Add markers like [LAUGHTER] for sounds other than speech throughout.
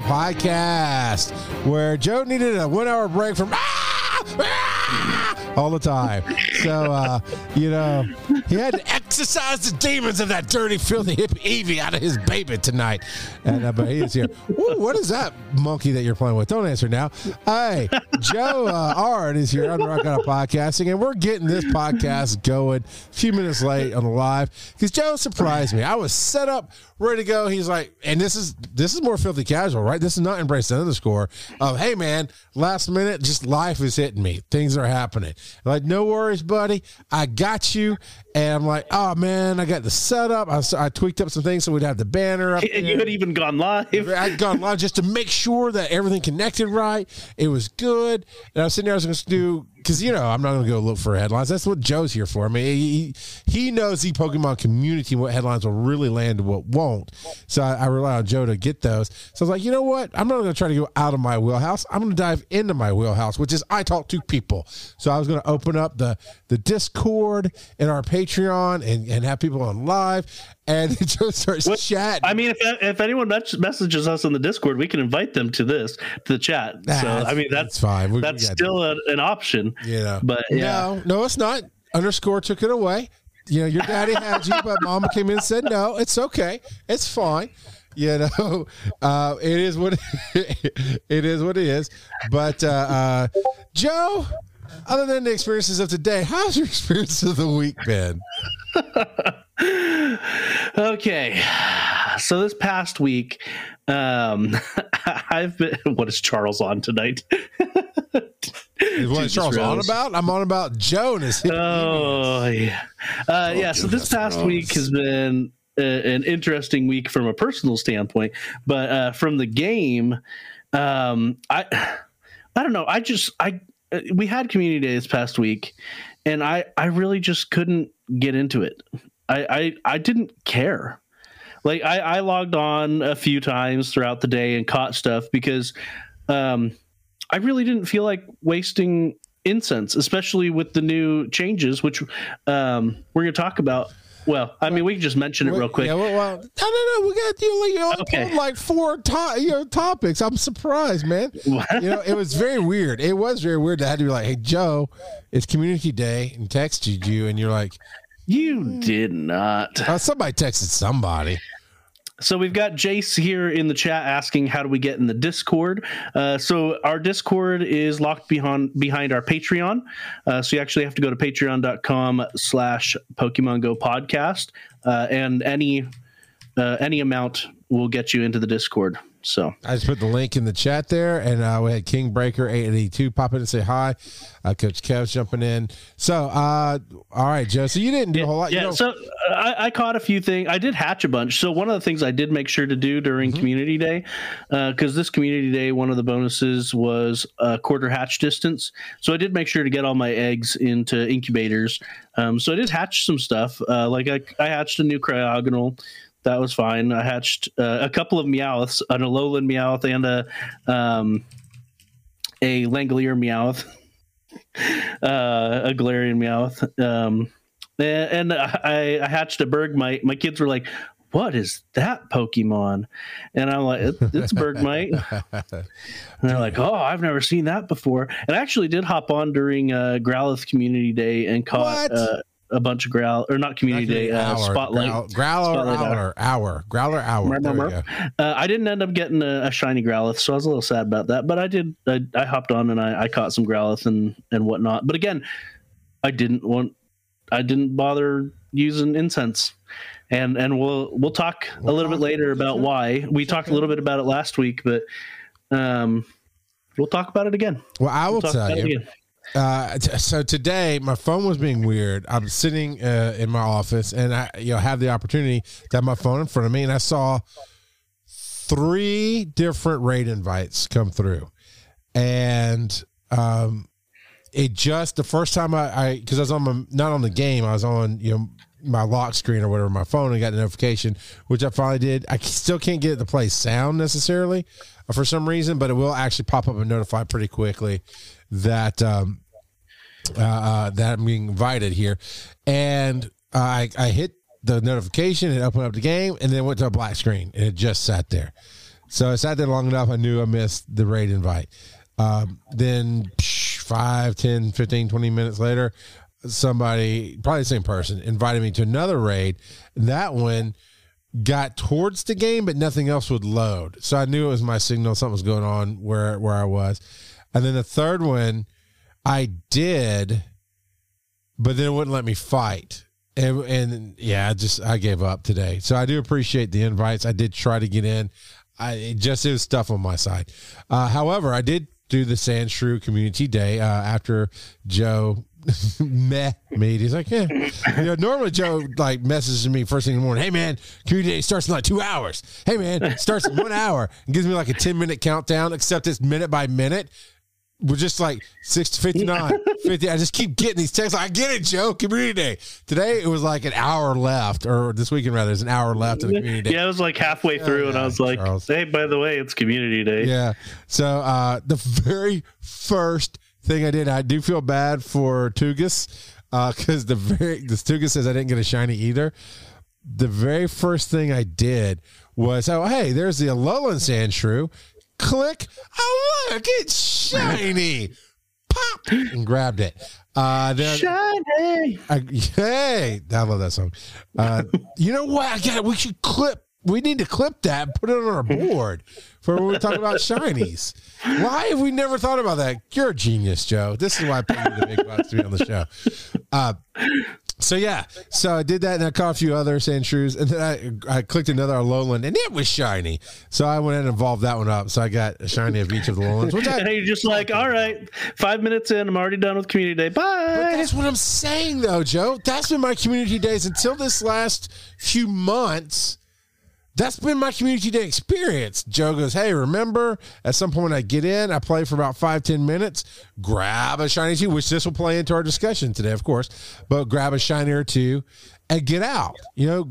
Podcast, where Joe needed a one-hour break from ah, ah, all the time. So, uh, you know, he had to exercise the demons of that dirty, filthy hippie Eevee out of his baby tonight. And uh, but he is here. [LAUGHS] Ooh, what is that monkey that you're playing with? Don't answer now. Hey, Joe uh, Ard is here on Rock Out Podcasting, and we're getting this podcast going a few minutes late on the live because Joe surprised me. I was set up, ready to go. He's like, and this is this is more filthy casual, right? This is not embrace the underscore of hey man, last minute, just life is hitting me. Things are happening. Like, no worries, buddy. I got you. And I'm like, oh man, I got the setup. I, I tweaked up some things so we'd have the banner up. And [LAUGHS] you had even gone live. [LAUGHS] I'd gone live just to make sure that everything connected right. It was good. And I was sitting there, I was going to do because you know I'm not going to go look for headlines. That's what Joe's here for. I mean, he, he knows the Pokemon community what headlines will really land and what won't. So I, I rely on Joe to get those. So I was like, you know what? I'm not going to try to go out of my wheelhouse. I'm going to dive into my wheelhouse, which is I talk to people. So I was going to open up the the Discord and our Patreon and, and have people on live. And [LAUGHS] Joe starts what, chatting. I mean, if, if anyone messages us on the Discord, we can invite them to this to the chat. so I mean, that's, that's fine. We, that's still a, an option. Yeah, but yeah. no, no, it's not. Underscore took it away. You know, your daddy had you, but mama came in and said no. It's okay. It's fine. You know, [LAUGHS] uh, it is what [LAUGHS] it is. What it is. But uh, uh, Joe, other than the experiences of today, how's your experience of the week been? [LAUGHS] okay, so this past week, um, [LAUGHS] I've been. [LAUGHS] What is Charles on tonight? what is Charles on about? I'm on about Jonas. Oh yeah, uh, oh, yeah. So this past Rose. week has been a, an interesting week from a personal standpoint, but uh, from the game, um, I [SIGHS] I don't know. I just I uh, we had community day this past week, and I I really just couldn't get into it. I I, I didn't care. Like I, I logged on a few times throughout the day and caught stuff because um, I really didn't feel like wasting incense, especially with the new changes, which um, we're going to talk about well, I mean, we can just mention it real quick. Yeah, well, well, no, no, no. We got you, you know, okay. like four to- you know, topics. I'm surprised, man. [LAUGHS] you know, it was very weird. It was very weird. I had to be like, "Hey, Joe, it's Community Day," and texted you, and you're like, "You did not." Uh, somebody texted somebody. So we've got Jace here in the chat asking how do we get in the Discord. Uh, so our Discord is locked behind behind our Patreon. Uh, so you actually have to go to patreon.com slash Pokemon Go podcast. Uh, and any uh, any amount will get you into the Discord. So I just put the link in the chat there, and uh, we had King Breaker eight eighty two pop in and say hi. Uh, Coach Kev's jumping in. So, uh, all right, Joe. So you didn't do yeah, a whole lot. Yeah. You know, so uh, I, I, caught a few things. I did hatch a bunch. So one of the things I did make sure to do during mm-hmm. Community Day, because uh, this Community Day, one of the bonuses was a quarter hatch distance. So I did make sure to get all my eggs into incubators. Um, so I did hatch some stuff. Uh, like I, I hatched a new cryogonal that was fine. I hatched uh, a couple of Meowths, an Alolan Meowth and a um, a Langolier Meowth, [LAUGHS] uh, a Galarian Meowth. Um, and, and I, I hatched a Bergmite. My kids were like, what is that Pokemon? And I'm like, it, it's Bergmite. [LAUGHS] and they're like, oh, I've never seen that before. And I actually did hop on during uh, Growlithe Community Day and caught uh, a bunch of growl or not community not day uh, spotlight growl, growler spotlight hour, hour growler hour. Uh, I didn't end up getting a, a, shiny Growlithe, so I was a little sad about that. But I did. I, I hopped on and I, I caught some Growlithe and and whatnot. But again, I didn't want. I didn't bother using incense, and and we'll we'll talk we'll a little talk bit later about why. We talked a little bit about it last week, but um, we'll talk about it again. Well, I will we'll tell you. Uh, so today my phone was being weird. I'm sitting uh, in my office and I, you know, have the opportunity to have my phone in front of me, and I saw three different raid invites come through, and um, it just the first time I, because I, I was on my not on the game, I was on you know my lock screen or whatever my phone and got the notification, which I finally did. I still can't get it to play sound necessarily for some reason, but it will actually pop up and notify pretty quickly that um, uh, uh, that I'm being invited here, and I I hit the notification and opened up the game, and then went to a black screen, and it just sat there. So I sat there long enough. I knew I missed the raid invite. Um, then psh, 5, 10, 15, 20 minutes later, somebody, probably the same person, invited me to another raid. That one got towards the game, but nothing else would load. So I knew it was my signal. Something was going on where where I was. And then the third one, I did, but then it wouldn't let me fight. And, and yeah, I just I gave up today. So I do appreciate the invites. I did try to get in. I it just it was stuff on my side. Uh, however, I did do the Sandshrew Community Day uh, after Joe [LAUGHS] meh me. He's like, yeah. You know, normally Joe like messages me first thing in the morning. Hey man, community day starts in like two hours. Hey man, starts in one hour and gives me like a 10 minute countdown, except it's minute by minute. We're just like 6 to 59, [LAUGHS] 50. I just keep getting these texts. Like, I get it, Joe. Community day. Today it was like an hour left, or this weekend rather, there's an hour left of the community day. Yeah, it was like halfway through, and I was like, Charles. "Hey, by the way, it's Community Day." Yeah. So uh, the very first thing I did, I do feel bad for Tugas because the very the Tugas says I didn't get a shiny either. The very first thing I did was, oh hey, there's the Alolan Sandshrew. Click. Oh look, it's shiny. Pop and grabbed it. Uh, then Shiny. I, hey, I love that song. Uh, you know what? I got. We should clip. We need to clip that and put it on our board for when we talk about shinies. Why have we never thought about that? You're a genius, Joe. This is why I paid you the big bucks to be on the show. Uh, so yeah, so I did that, and I caught a few other Sandshrews, and then I I clicked another lowland and it was shiny. So I went in and evolved that one up. So I got a shiny of each of the lowlands. which I And you're just like, all right, five minutes in, I'm already done with Community Day. But Bye. that's what I'm saying, though, Joe. That's been my community days until this last few months. That's been my community day experience. Joe goes, Hey, remember at some point I get in, I play for about five, 10 minutes, grab a shiny two, which this will play into our discussion today, of course, but grab a shiny or two and get out, you know,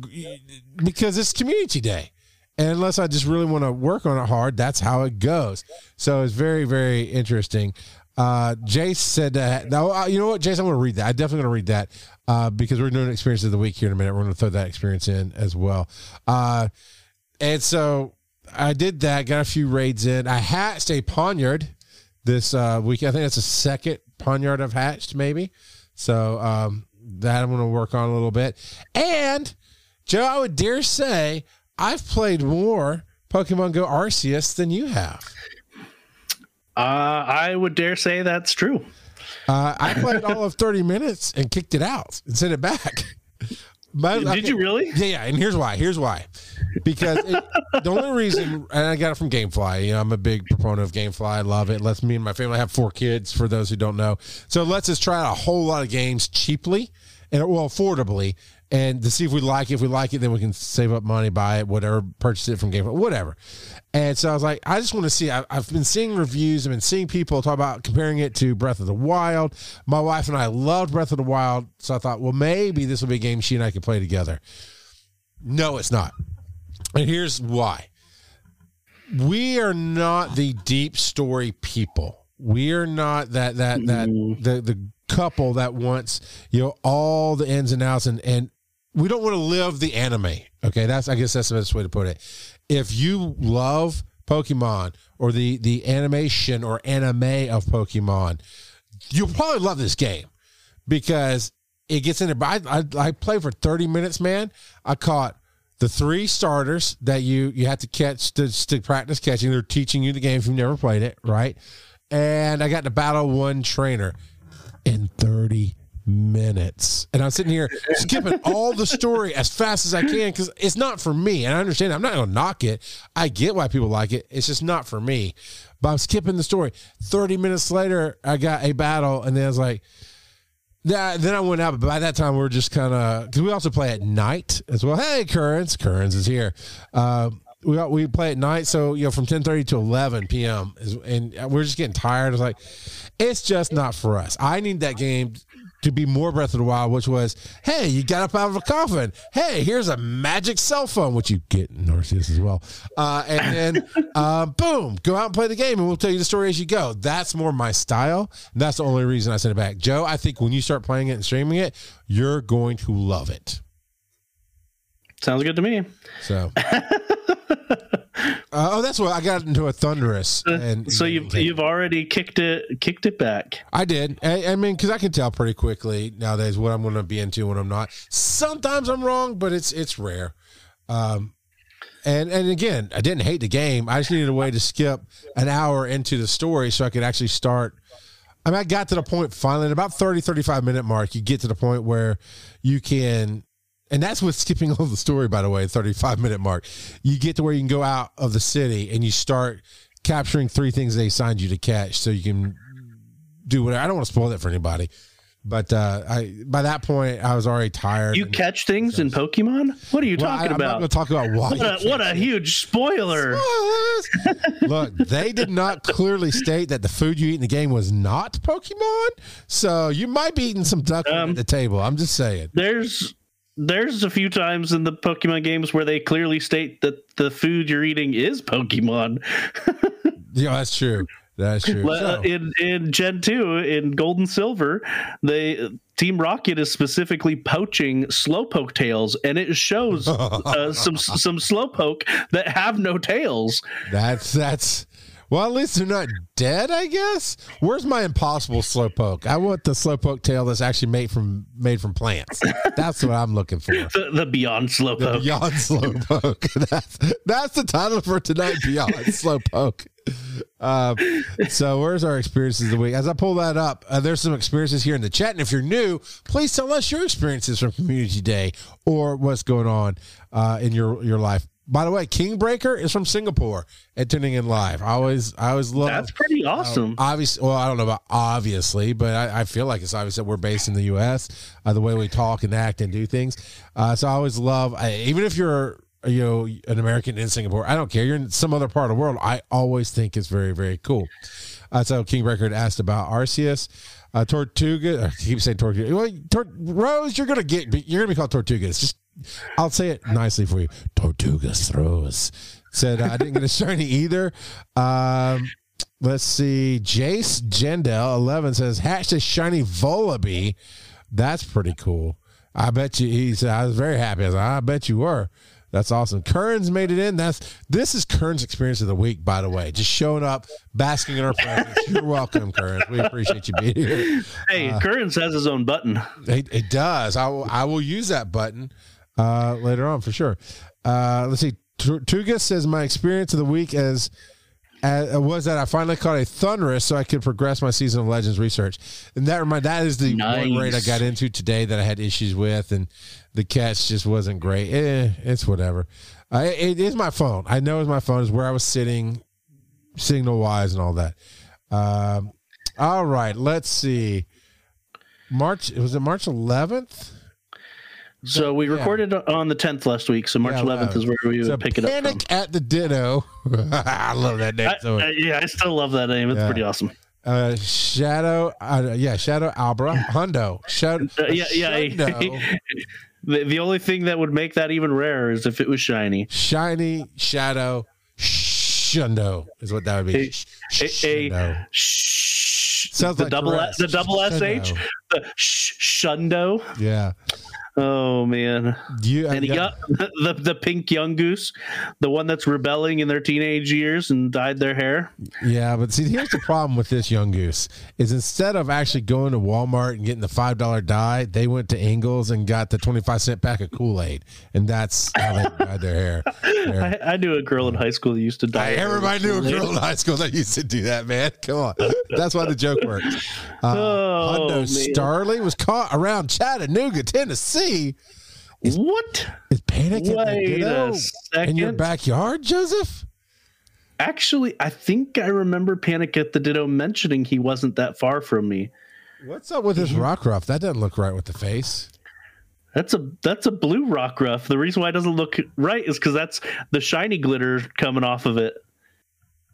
because it's community day. And unless I just really want to work on it hard, that's how it goes. So it's very, very interesting. Uh, Jace said that. Now, uh, you know what, Jace, I'm going to read that. I'm definitely going to read that uh, because we're doing experience of the week here in a minute. We're going to throw that experience in as well. Uh, and so I did that, got a few raids in. I hatched a Pawniard this uh, week. I think that's the second Pawniard I've hatched, maybe. So um, that I'm going to work on a little bit. And Joe, I would dare say I've played more Pokemon Go Arceus than you have. Uh, I would dare say that's true. Uh, I played all of 30 minutes and kicked it out and sent it back. But, Did you really? Yeah, yeah. And here's why. Here's why. Because it, the only reason, and I got it from GameFly. You know, I'm a big proponent of GameFly. I love it. Lets me and my family I have four kids. For those who don't know, so it lets us try out a whole lot of games cheaply and well affordably, and to see if we like it. If we like it, then we can save up money, buy it, whatever, purchase it from GameFly, whatever. And so I was like, I just want to see. I, I've been seeing reviews. I've been seeing people talk about comparing it to Breath of the Wild. My wife and I loved Breath of the Wild, so I thought, well, maybe this will be a game she and I could play together. No, it's not. And here's why. We are not the deep story people. We are not that that that mm-hmm. the the couple that wants you know all the ins and outs and and we don't want to live the anime. Okay, that's I guess that's the best way to put it. If you love Pokemon or the the animation or anime of Pokemon, you'll probably love this game because it gets in there. But I, I, I played for 30 minutes, man. I caught the three starters that you you have to catch to, to practice catching. They're teaching you the game if you've never played it, right? And I got to battle one trainer in 30 minutes. And I'm sitting here skipping all the story as fast as I can because it's not for me. And I understand I'm not going to knock it. I get why people like it. It's just not for me. But I'm skipping the story. 30 minutes later, I got a battle, and then I was like, yeah, then I went out, but by that time we are just kind of because we also play at night as well. Hey, Currents, Currents is here. Uh, we we play at night, so you know from ten thirty to eleven p.m. Is, and we're just getting tired. It's like it's just not for us. I need that game to be more Breath of the Wild, which was, hey, you got up out of a coffin. Hey, here's a magic cell phone, which you get in Arceus as well. Uh, and then, [LAUGHS] uh, boom, go out and play the game, and we'll tell you the story as you go. That's more my style. And that's the only reason I sent it back. Joe, I think when you start playing it and streaming it, you're going to love it. Sounds good to me. So, [LAUGHS] uh, oh, that's what I got into a Thundurus. And so you've you've already kicked it kicked it back. I did. I, I mean, because I can tell pretty quickly nowadays what I'm going to be into when I'm not. Sometimes I'm wrong, but it's it's rare. Um, and and again, I didn't hate the game. I just needed a way to skip an hour into the story so I could actually start. I mean, I got to the point finally, at about 30, 35 minute mark, you get to the point where you can and that's what's skipping [LAUGHS] all the story, by the way, 35 minute mark. You get to where you can go out of the city and you start capturing three things they assigned you to catch so you can do whatever. I don't want to spoil that for anybody. But uh, I by that point I was already tired. You catch things in Pokemon? What are you well, talking I, about? I'm not going to talk about why. What a, what a huge spoiler! [LAUGHS] Look, they did not clearly state that the food you eat in the game was not Pokemon, so you might be eating some duck um, at the table. I'm just saying. There's there's a few times in the Pokemon games where they clearly state that the food you're eating is Pokemon. [LAUGHS] yeah, that's true. That's true. So. In in Gen two, in Gold and Silver, they Team Rocket is specifically poaching Slowpoke tails, and it shows [LAUGHS] uh, some some Slowpoke that have no tails. That's that's well, at least they're not dead, I guess. Where's my impossible slowpoke? I want the slowpoke tail that's actually made from made from plants. That's what I'm looking for. The, the beyond slowpoke. The beyond slowpoke. [LAUGHS] that's that's the title for tonight. Beyond [LAUGHS] slowpoke. Uh, so where's our experiences of the week? As I pull that up, uh, there's some experiences here in the chat, and if you're new, please tell us your experiences from Community Day or what's going on uh, in your your life. By the way, Kingbreaker is from Singapore and tuning in live. I always, I always love. That's pretty awesome. Obviously, well, I don't know about obviously, but I, I, feel like it's obvious that we're based in the U.S. Uh, the way we talk and act and do things. Uh, so I always love, even if you're, you know, an American in Singapore, I don't care. You're in some other part of the world. I always think it's very, very cool. Uh, so King Breaker asked about Arceus. Uh, Tortuga, I keep saying Tortuga. Well, Tor- Rose, you're gonna get, you're gonna be called Tortuga. It's just I'll say it nicely for you. Tortugas throws. Said uh, I didn't get a shiny either. Um, let's see. Jace Jendel eleven says hatched a shiny Vullaby. That's pretty cool. I bet you. He said I was very happy. I, was like, I bet you were. That's awesome. Kern's made it in. That's this is Kern's experience of the week, by the way. Just showing up, basking in our presence. [LAUGHS] You're welcome, Kern. We appreciate you being here. Hey, uh, Kern's has his own button. It, it does. I will. I will use that button uh, later on for sure. Uh, let's see. Tuga says my experience of the week as, as was that I finally caught a Thundurus so I could progress my season of Legends research, and that remind that is the nice. one raid I got into today that I had issues with, and the catch just wasn't great. Eh, it's whatever. Uh, it, it is my phone. I know it's my phone. Is where I was sitting, signal wise, and all that. Um, all right, let's see. March was it March 11th? So we recorded on the 10th last week. So March yeah, 11th is where we would so pick it up. Panic at the Ditto. [LAUGHS] I love that name. I, uh, yeah, I still love that name. It's yeah. pretty awesome. Uh, Shadow, uh, yeah, Shadow Albra [LAUGHS] Hundo. Shadow, uh, yeah, yeah. [LAUGHS] the, the only thing that would make that even rarer is if it was shiny. Shiny Shadow Shundo is what that would be. A, a, a sh- Sounds the like double S, the double sh the sh- Shundo. Yeah. Oh man! You, and he got [LAUGHS] the the pink Yungoos, the one that's rebelling in their teenage years and dyed their hair. Yeah, but see, here's the problem with this Yungoos: is instead of actually going to Walmart and getting the five dollar dye, they went to Ingles and got the twenty five cent pack of Kool Aid, and that's how they dyed their hair. [LAUGHS] I, I, knew a girl in high school that used to dye. everybody knew a girl in high school that used to do that. Man, come on, that's why the joke works. Uh, [LAUGHS] oh, Hundo Starly was caught around Chattanooga, Tennessee see. Is, what? Is Panic Wait a second. in your backyard, Joseph? Actually, I think I remember Panic at the Ditto mentioning he wasn't that far from me. What's up with this mm-hmm. Rockruff? That doesn't look right with the face. That's a that's a blue Rockruff. The reason why it doesn't look right is because that's the shiny glitter coming off of it.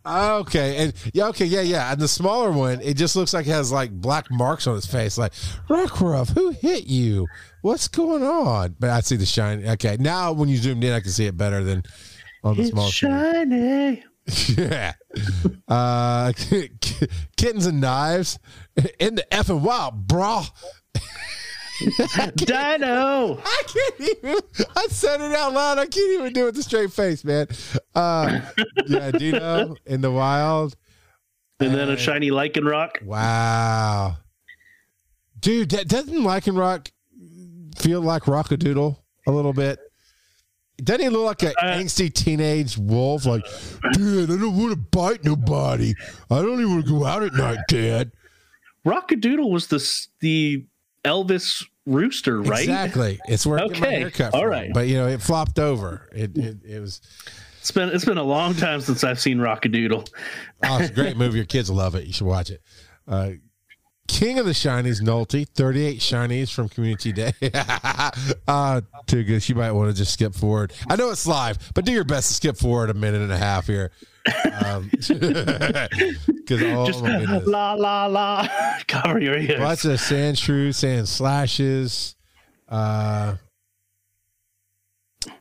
Okay, and yeah, okay, yeah, yeah. And the smaller one, it just looks like it has like black marks on its face. Like Rockruff, who hit you? What's going on? But I see the shine. Okay, now when you zoomed in, I can see it better than on the it's small. Shiny. [LAUGHS] yeah. uh, [LAUGHS] kittens and knives in the effing wild, bra. [LAUGHS] [LAUGHS] Dino. I can't even. I said it out loud. I can't even do it with a straight face, man. Uh, yeah, Dino in the wild. And then a shiny Lycanroc. Wow, dude, that doesn't lichen rock feel like Rock-a-Doodle a little bit? Doesn't he look like an Uh, angsty teenage wolf? Like, Dad, I don't want to bite nobody. I don't even want to go out at night, Dad. Rock-a-Doodle was the the Elvis rooster, right? Exactly. It's where I get my Okay. haircut All right. But you know, it flopped over. It it, it was. It's been it's been a long time since I've seen Rock-a-Doodle. Oh, it's a great movie. Your kids will love it. You should watch it. Uh, King of the Shinies, Nolte, 38 Shinies from Community Day. [LAUGHS] uh, too good. You might want to just skip forward. I know it's live, but do your best to skip forward a minute and a half here. Um, [LAUGHS] Because, Just la la la. [LAUGHS] Cover your ears. Lots of sand shrews, sand slashes. Uh,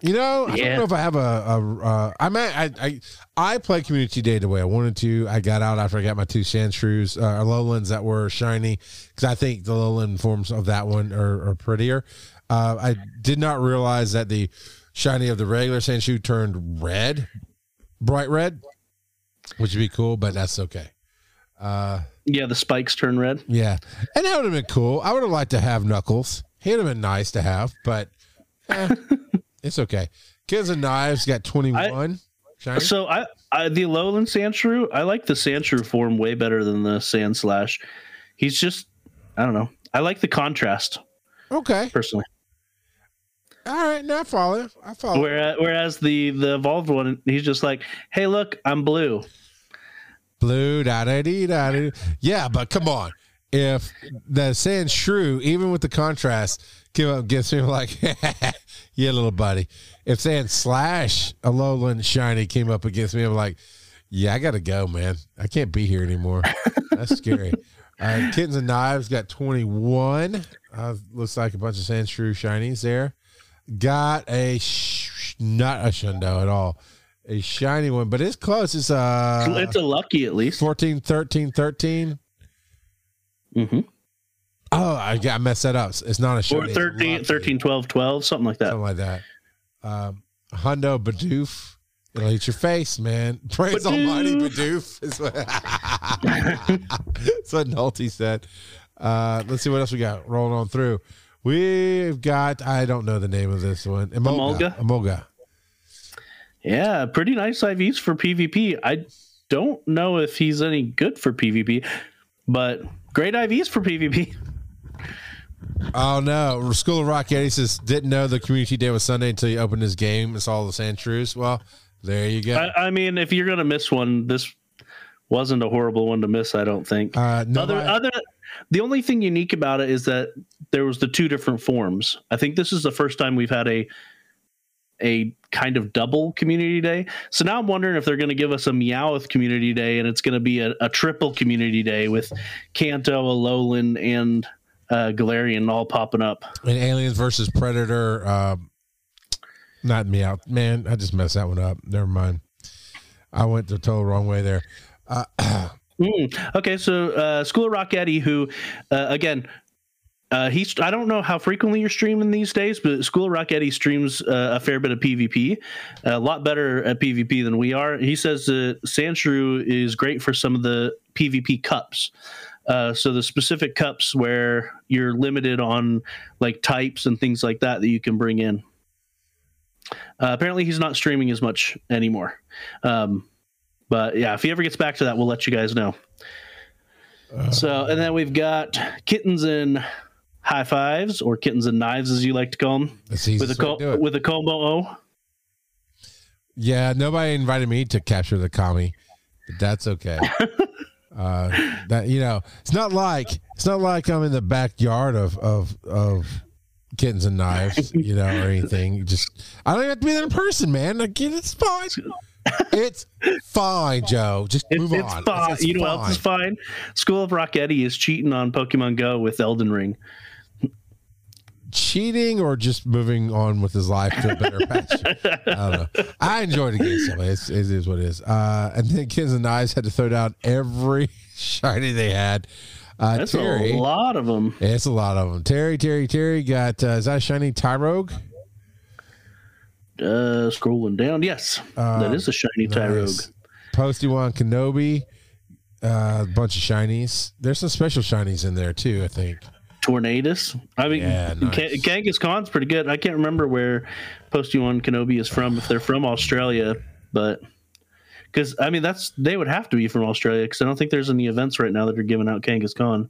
you know, I Yeah. don't know if I have a. a uh, I might. I, I I played community day the way I wanted to. I got out after I got my two sand shrews, uh, lowlands that were shiny because I think the lowland forms of that one are, are prettier. Uh, I did not realize that the shiny of the regular sand shrew turned red, bright red, which would be cool, but that's okay. Uh, yeah, the spikes turn red. yeah, and that would have been cool. I would have liked to have Knuckles. He'd have been nice to have, but eh, [LAUGHS] it's okay. Kids and Knives got twenty one. Shiny. So I, I the lowland Sandshrew, I like the Sandshrew form way better than the Sand Slash. He's just I don't know. I like the contrast Okay, personally. all right. Now I follow. I follow. Whereas, whereas the the evolved one, he's just like, hey, look, I'm blue. Blue da da dee da da. Yeah, but come on. If the Sand Shrew, even with the contrast, give up gives me like, [LAUGHS] yeah, little buddy. If Sand Slash, a lowland shiny, came up against me, I'm like, yeah, I gotta go, man. I can't be here anymore. That's scary. [LAUGHS] Uh, Kittens and Knives got 21. Uh, looks like a bunch of Sand Shrew shinies there. Got a sh- not a Shundo at all. A shiny one, but it's close. It's uh it's a lucky at least. 14, 13, 13. Hmm Oh, I got I messed that up. It's not a show. Or 13, 13, 12, 12, something like that. Something like that. Um, Hundo Bidoof. It'll eat your face, man. [LAUGHS] Praise Bidoof. Almighty Bidoof. Is what, [LAUGHS] That's what Nolte said. Uh, let's see what else we got rolling on through. We've got, I don't know the name of this one. Emolga. Emolga? Emolga. Yeah, pretty nice IVs for PvP. I don't know if he's any good for PvP, but great IVs for PvP. Oh no! School of Rock Eddie says didn't know the community day was Sunday until you opened his game and saw the Sand Shrews. Well, there you go. I, I mean, if you're gonna miss one, this wasn't a horrible one to miss. I don't think. Uh, no, other, I- other, the only thing unique about it is that there was the two different forms. I think this is the first time we've had a a kind of double community day. So now I'm wondering if they're going to give us a Meowth community day, and it's going to be a, a triple community day with Kanto, Alolan, and uh, Galarian all popping up. and Aliens versus Predator. Um, not me out, man. I just messed that one up. Never mind. I went the total wrong way there. Uh, [CLEARS THROAT] Mm. Okay, so uh, School of Rock Eddie, who uh, again, uh, he's I don't know how frequently you're streaming these days, but School of Rock Eddie streams uh, a fair bit of PvP, a lot better at PvP than we are. He says that Sandshrew is great for some of the PvP cups. Uh, so the specific cups where you're limited on like types and things like that that you can bring in. Uh, apparently, he's not streaming as much anymore. Um, but yeah, if he ever gets back to that, we'll let you guys know. So, and then we've got kittens and high fives, or kittens and knives, as you like to call them, with a co- it. with a combo O. yeah, nobody invited me to capture the commie, but that's okay. [LAUGHS] uh, that you know, it's not like it's not like I'm in the backyard of of of kittens and knives, [LAUGHS] you know, or anything. You just I don't even have to be there in person, man. Like, it's fine. It's fine, Joe. Just It's, move it's on. fine. It's you know what else is fine? School of Rock Eddie is cheating on Pokemon Go with Elden Ring. Cheating or just moving on with his life to a better [LAUGHS] patch. I don't know. I enjoyed the game so much. It's, it is what it is. Uh, and then Kids and Knives had to throw down every [LAUGHS] shiny they had. Uh, That's Terry, a lot of them. it's a lot of them. Terry, Terry, Terry got uh, is that a shiny Tyrogue? Uh, scrolling down. Yes, that is a shiny Tyrogue. Uh, Nice. Posty one Kenobi, uh, a bunch of shinies. There's some special shinies in there too. I think. Tornadus. I mean, Yeah, nice. Kangaskhan's pretty good. I can't remember where Posty One Kenobi is from. If they're from Australia, but because I mean that's they would have to be from Australia because I don't think there's any events right now that are giving out Kangaskhan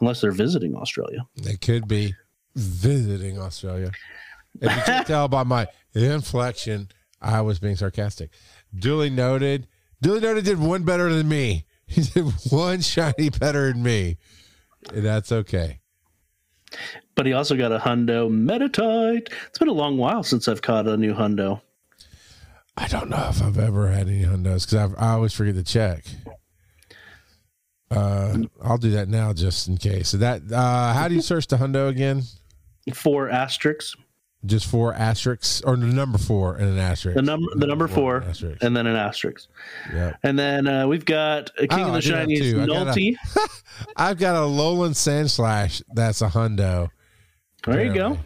unless they're visiting Australia. They could be visiting Australia. If you can tell by my inflection, I was being sarcastic. Duly noted. Duly noted did one better than me. [LAUGHS] He did one shiny better than me. And that's okay. But he also got a Hundo Metatite. It's been a long while since I've caught a new Hundo. I don't know if I've ever had any hundos because I always forget to check. Uh, I'll do that now just in case. So that uh, how do you search the hundo again? Four asterisks, Just four asterisks or the number four and an asterisk. the number the number four, and an and then an asterisk. Yep. And then uh, we've got a King Oh, of the Shinies. Nulty. [LAUGHS] I've got a Lowland Sand Slash. That's a hundo. There you go.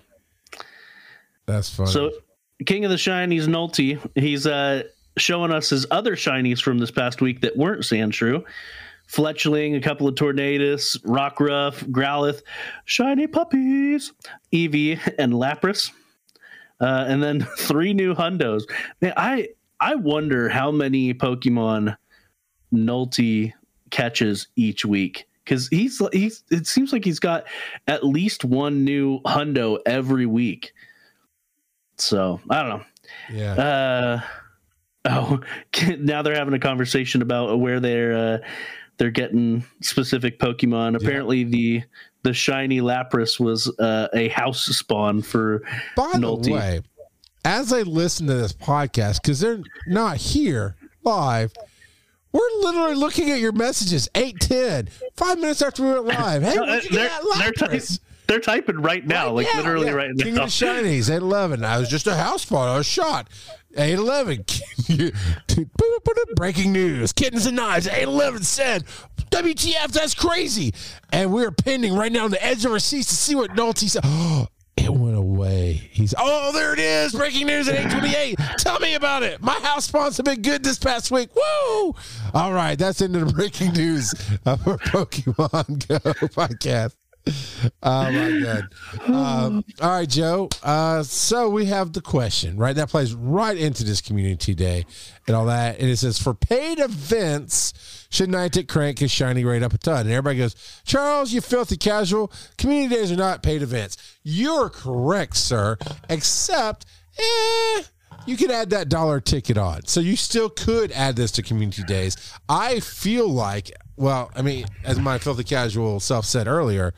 That's funny. So, King of the Shinies, Nulty, he's uh, showing us his other shinies from this past week that weren't Sandshrew. Fletchling, a couple of Tornadus, Rockruff, Growlithe, Shiny Puppies, Eevee, and Lapras. Uh, and then [LAUGHS] three new Hundos. Man, I I wonder how many Pokemon Nulty catches each week because he's he's it seems like he's got at least one new Hundo every week. So I don't know. yeah. Uh, oh, [LAUGHS] now they're having a conversation about where they're uh, they're getting specific Pokemon. Apparently, the the shiny Lapras was uh, a house spawn for By the way, as I listen to this podcast, because they're not here live, we're literally looking at your messages. 810, five minutes after we went live. Hey, No, where'd you they're, get they're, that ty- Lapras? They're typing right now, like Yeah, literally yeah. right King now. of the Shinies, 811. I was just a house spot. I was shot. 811. [LAUGHS] Breaking news. Kittens and knives. 811 said, WTF, that's crazy. And we're pending right now on the edge of our seats to see what Nolte said. Oh, [GASPS] it went away. He's, oh, there it is. Breaking news at 828. Tell me about it. My house have been good this past week. Woo! All right, that's into the breaking news of our Pokemon [LAUGHS] Go podcast. Oh my god! Um, all right, Joe. Uh, so we have the question, right? That plays right into this community day and all that. And it says, for paid events, should Niantic crank his shiny rate up a ton? And everybody goes, Charles, you filthy casual. Community days are not paid events. You're correct, sir. Except, eh, you could add that dollar ticket on. So you still could add this to community days. I feel like, well, I mean, as my filthy casual self said earlier,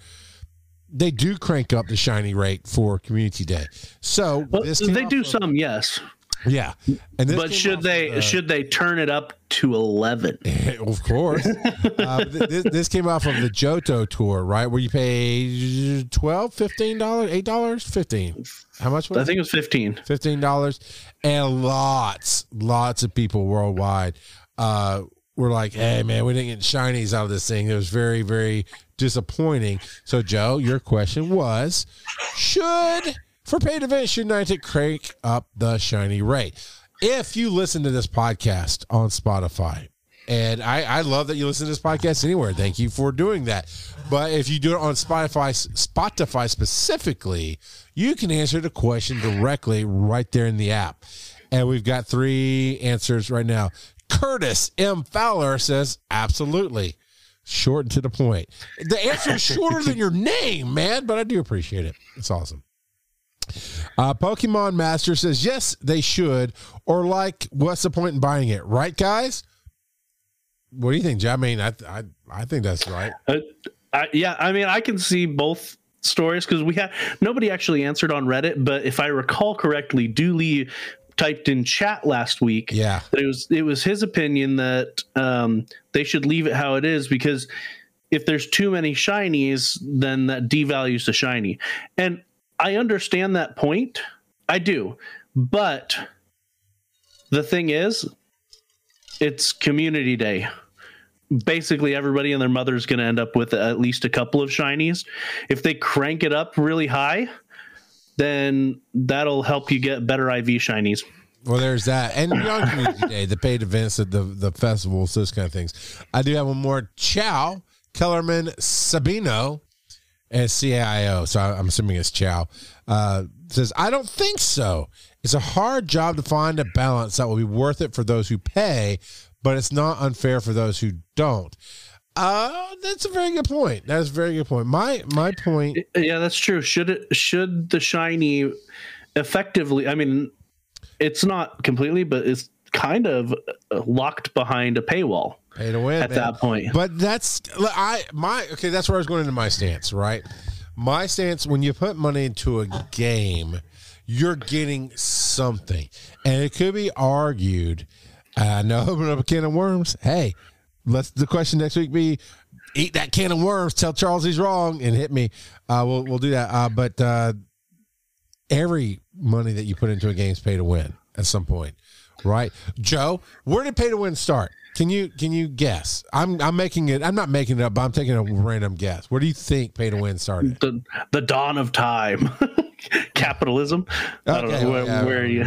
they do crank up the shiny rate for community day. So Well, this they do of- some, yes, yeah. And this but should they of the- should they turn it up to eleven? [LAUGHS] of course. [LAUGHS] uh, this, this came off of the Johto tour, right? Where you pay 12 $15, $8, 15 How much was I think it was fifteen. fifteen dollars, and lots, lots of people worldwide uh, were like, "Hey, man, we didn't get shinies out of this thing." It was very, very disappointing. So, Joe, your question was, should for paid events should Niantic crank up the shiny rate? If you listen to this podcast on Spotify, and I, I love that you listen to this podcast anywhere. Thank you for doing that. But if you do it on Spotify, Spotify specifically, you can answer the question directly right there in the app. And we've got three answers right now. Curtis M. Fowler says, absolutely. Short and to the point. The answer is shorter than your name, man, but I do appreciate it. It's awesome. Uh, Pokemon Master says, yes, they should. Or like, what's the point in buying it? Right, guys? What do you think, Joe? I mean, I, I, I think that's right. Uh, I, yeah, I mean, I can see both stories because we had nobody actually answered on Reddit, but if I recall correctly, Dooley typed in chat last week Yeah. that it was it was his opinion that um, they should leave it how it is because if there's too many shinies, then that devalues the shiny, and I understand that point. I do, but the thing is, it's community day basically everybody and their mother is going to end up with at least a couple of shinies. If they crank it up really high, then that'll help you get better IV shinies. Well, there's that, and Community Day, the paid events, at the the festivals, those kind of things. I do have one more. Chow Kellerman Sabino, and CAIO. So I'm assuming it's Chow. Uh, says I don't think so. It's a hard job to find a balance that will be worth it for those who pay, but it's not unfair for those who don't. Uh, that's a very good point. That's a very good point. My my point. Yeah, that's true. Should it should the shiny effectively? I mean, it's not completely, but it's kind of locked behind a paywall. Pay to win at man. that point. But that's I my okay. That's where I was going into my stance. Right, my stance when you put money into a game, you're getting something, and it could be argued. I know open up a can of worms. Hey, let's the question next week be eat that can of worms, tell Charles he's wrong, and hit me. Uh, we'll we'll do that. Uh, but uh, every money that you put into a game is pay to win at some point, right? Joe, where did pay to win start? Can you can you guess? I'm I'm making it. I'm not making it up. But I'm taking a random guess. Where do you think pay to win started? The the dawn of time. [LAUGHS] Capitalism. Okay, I don't know where, yeah, where you.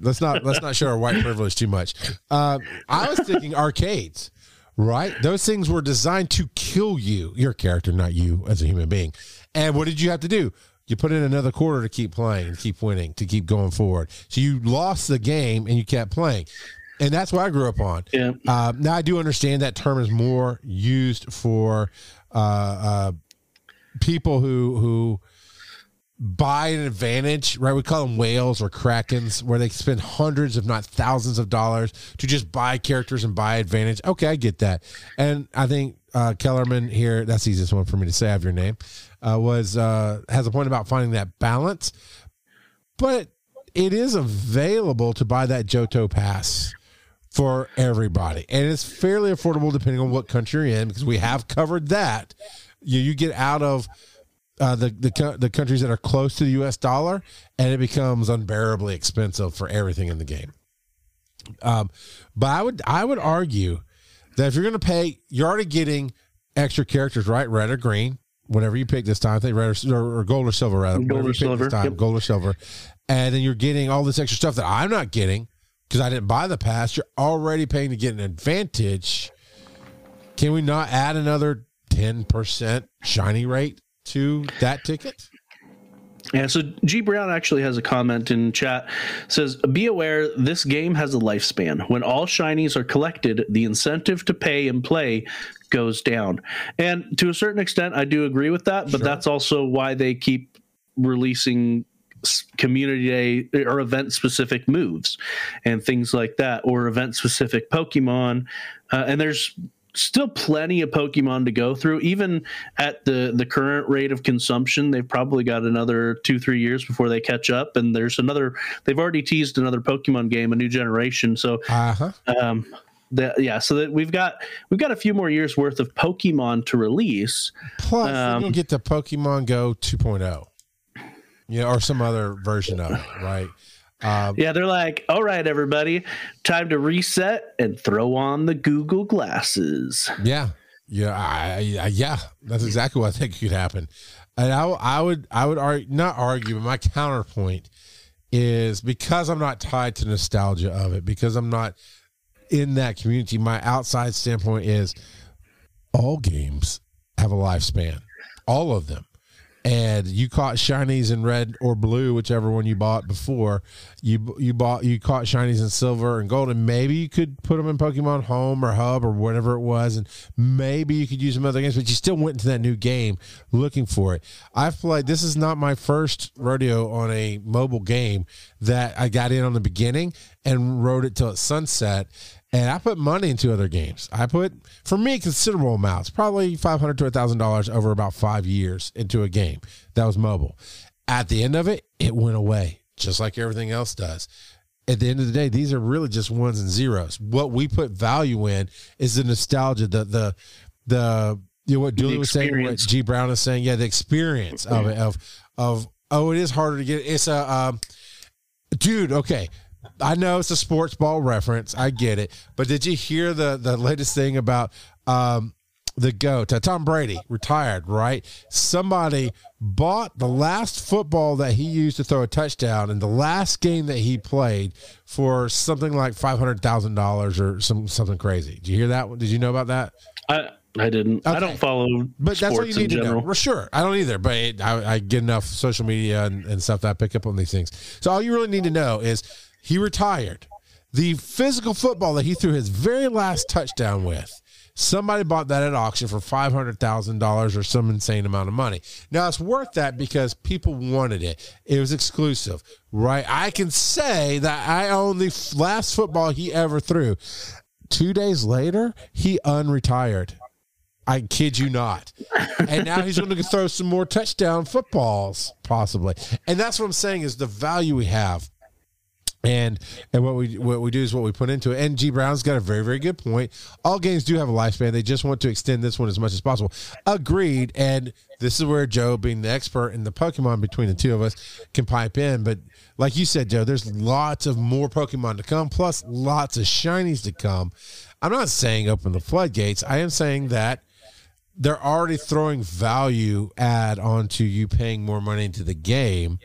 let's not let's not show our white privilege too much. Uh, I was thinking [LAUGHS] arcades right? Those things were designed to kill you, your character, not you as a human being. And what did you have to do? You put in another quarter to keep playing, to keep winning, to keep going forward. So you lost the game and you kept playing. And that's what I grew up on. Yeah. Uh, now I do understand that term is more used for uh, uh, people who who buy an advantage, right? We call them whales or krakens, where they spend hundreds, if not thousands, of dollars to just buy characters and buy advantage. Okay, I get that, and I think uh, Kellerman here. That's the easiest one for me to say. I have your name. Uh, was uh, has a point about finding that balance, but it is available to buy that Johto pass for everybody, and it's fairly affordable depending on what country you're in because we have covered that. You you get out of uh, the the the countries that are close to the U.S. dollar, and it becomes unbearably expensive for everything in the game. Um, but I would I would argue that if you're going to pay, you're already getting extra characters, right? Red or green, whatever you pick this time. I think red or, or gold or silver, rather. Gold or silver. Time, yep. Gold or silver, and then you're getting all this extra stuff that I'm not getting because I didn't buy the pass. You're already paying to get an advantage. Can we not add another ten percent shiny rate to that ticket? Yeah, so G Brown actually has a comment in chat says be aware this game has a lifespan. When all shinies are collected, the incentive to pay and play goes down. And to a certain extent I do agree with that, but sure. that's also why they keep releasing community day or event specific moves and things like that or event specific Pokemon. Uh, and there's still plenty of Pokemon to go through. Even at the the current rate of consumption, they've probably got another two three years before they catch up. And there's another. They've already teased another Pokemon game, a new generation. So, uh-huh. um, the, yeah, so that we've got we've got a few more years worth of Pokemon to release. Plus, um, you'll get the Pokemon Go 2.0, you know, or some other version of it, right? Um, yeah, they're like, all right, everybody, time to reset and throw on the Google glasses. Yeah, yeah, I, I, yeah. That's exactly what I think could happen. And I, I would, I would argue, not argue, but my counterpoint is because I'm not tied to nostalgia of it, because I'm not in that community. My outside standpoint is all games have a lifespan, all of them and you caught shinies in red or blue, whichever one you bought before. You you bought you caught shinies in silver and gold, and maybe you could put them in Pokemon Home or Hub or whatever it was, and maybe you could use them other games. But you still went into that new game looking for it. I've played. This is not my first rodeo on a mobile game that I got in on the beginning and rode it till it sunset and I put money into other games. I put, for me, considerable amounts, probably five hundred to thousand dollars over about five years into a game that was mobile. At the end of it, it went away, just like everything else does. At the end of the day, these are really just ones and zeros. What we put value in is the nostalgia, the the the you know what Julie was saying, what G Brown is saying, yeah, the experience of it, of of oh, it is harder to get. It's a um, dude. Okay, I know it's a sports ball reference. I get it. But did you hear the the latest thing about um, the GOAT, uh, Tom Brady, retired, right? Somebody bought the last football that he used to throw a touchdown in the last game that he played for something like $500,000 or some something crazy. Did you hear that? Did you know about that? I, I didn't. Okay. I don't follow, but that's what you need to know. Well, sure, I don't either. But it, I, I, get enough social media and, and stuff that I pick up on these things. So all you really need to know is he retired. The physical football that he threw his very last touchdown with Somebody bought that at auction for five hundred thousand dollars or some insane amount of money. Now it's worth that because people wanted it. It was exclusive, right? I can say that I own the last football he ever threw. Two days later, he unretired. I kid you not. And now he's going to throw some more touchdown footballs, possibly. And that's what I'm saying is the value we have and and what we what we do is what we put into it. And G Brown's got a very very good point. All games do have a lifespan. They just want to extend this one as much as possible. Agreed. And this is where Joe, being the expert in the Pokemon between the two of us, can pipe in. But like you said, Joe, there's lots of more Pokemon to come, plus lots of shinies to come. I'm not saying open the floodgates. I am saying that they're already throwing value add onto you paying more money into the game.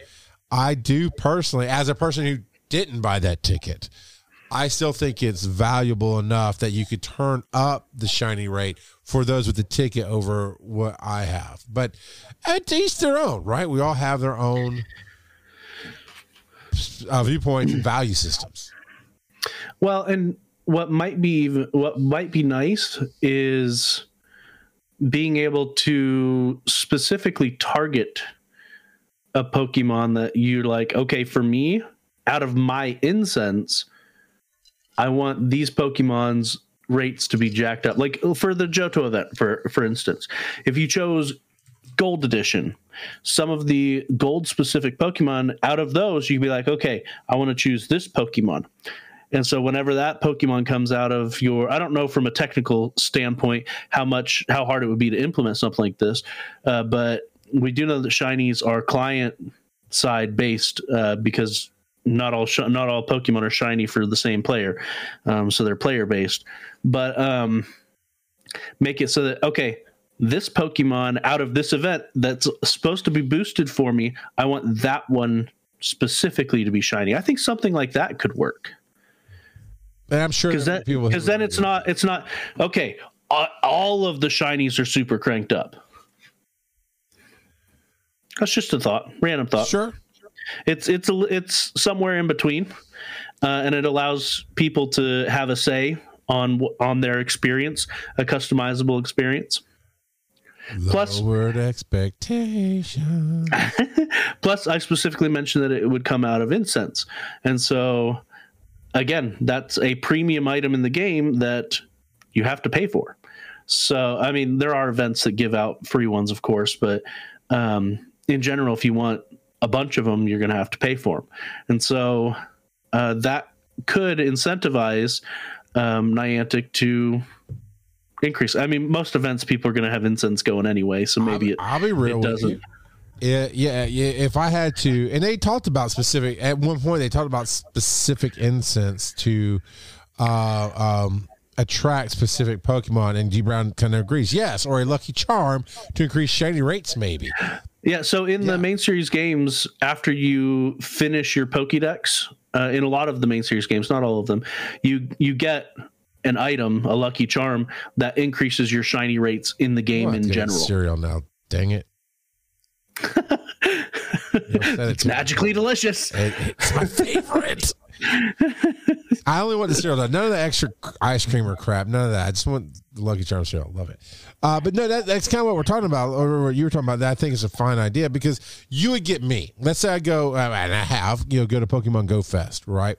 I do personally, as a person who didn't buy that ticket, I still think it's valuable enough that you could turn up the shiny rate for those with the ticket over what I have. But at each their own, right? We all have their own uh, viewpoint and [CLEARS THROAT] value systems. Well, and what might be what might be nice is being able to specifically target a Pokemon that you're like, okay, for me, out of my incense, I want these Pokemon's rates to be jacked up. Like for the Johto event, for for instance, if you chose Gold Edition, some of the gold specific Pokemon out of those, you would be like, okay, I want to choose this Pokemon. And so whenever that Pokemon comes out of your, I don't know from a technical standpoint how much, how hard it would be to implement something like this, uh, but we do know that shinies are client side based uh, because not all sh- not all Pokemon are shiny for the same player, um, so they're player based. But um, make it so that okay, this Pokemon out of this event that's supposed to be boosted for me, I want that one specifically to be shiny. I think something like that could work. And I'm sure because because then it's not it's not okay. All of the shinies are super cranked up. That's just a thought, random thought. Sure, it's it's a, it's somewhere in between, uh, and it allows people to have a say on on their experience, a customizable experience. Plus, word expectation. [LAUGHS] Plus, I specifically mentioned that it would come out of incense, and so again, that's a premium item in the game that you have to pay for. So, I mean, there are events that give out free ones, of course, but um, in general, if you want a bunch of them, you're going to have to pay for them. And so uh, that could incentivize um, Niantic to increase. I mean, most events people are going to have incense going anyway, so maybe I'll, it, I'll be real it doesn't. Yeah, yeah, yeah. If I had to, and they talked about specific at one point, they talked about specific incense to uh, um, attract specific Pokemon, and G Brown kind of agrees. Yes, or a lucky charm to increase shiny rates, maybe. Yeah, so in yeah. the main series games, after you finish your Pokédex, uh, in a lot of the main series games, not all of them, you you get an item, a lucky charm that increases your shiny rates in the game in general. Cereal now, dang it! [LAUGHS] it's magically delicious. It, it's my favorite. [LAUGHS] [LAUGHS] I only want the cereal. None of the extra ice cream or crap. None of that. I just want the Lucky Charm cereal. Love it. Uh, but no, that, that's kind of what we're talking about, or what you were talking about. That I think is a fine idea because you would get me. Let's say I go, uh, and I have, you know, go to Pokemon Go Fest, right?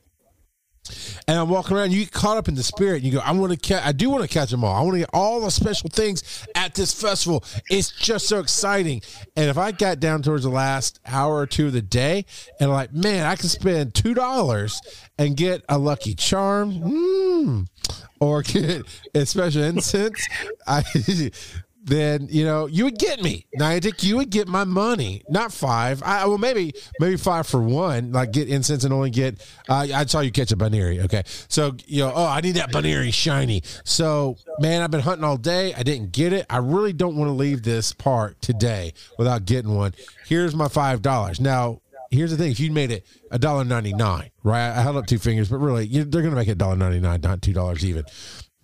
And I'm walking around. You get caught up in the spirit. You go, I want to catch. I do want to catch them all. I want to get all the special things at this festival. It's just so exciting. And if I got down towards the last hour or two of the day, and like, man, I can spend two dollars and get a lucky charm, mm, or get a special incense. [LAUGHS] I then you know you would get me. Niantic, you would get my money, not five. I well maybe maybe five for one, like get incense and only get. Uh, I saw you catch a Buneary. Okay, so you know, oh, I need that Buneary shiny. So man, I've been hunting all day. I didn't get it. I really don't want to leave this park today without getting one. Here's my five dollars. Now here's the thing: if you made it a dollar ninety nine, right? I held up two fingers, but really, you, they're going to make it a dollar ninety nine, not two dollars even.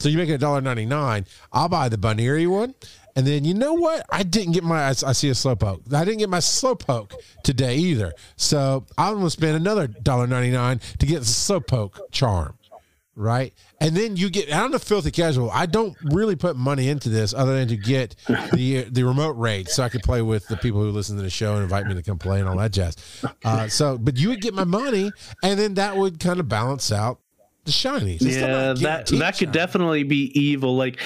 So you make it a dollar ninety nine. I'll buy the Buneary one, and then you know what? I didn't get my. I, I see a slowpoke. I didn't get my slowpoke today either. So I'm going to spend another dollar ninety nine to get the slowpoke charm right? And then you get I'm a filthy casual. I don't really put money into this other than to get the the remote raid so I could play with the people who listen to the show and invite me to come play and all that jazz. Uh, so, but you would get my money, and then that would kind of balance out the shinies. It's yeah, that that could definitely be evil. Like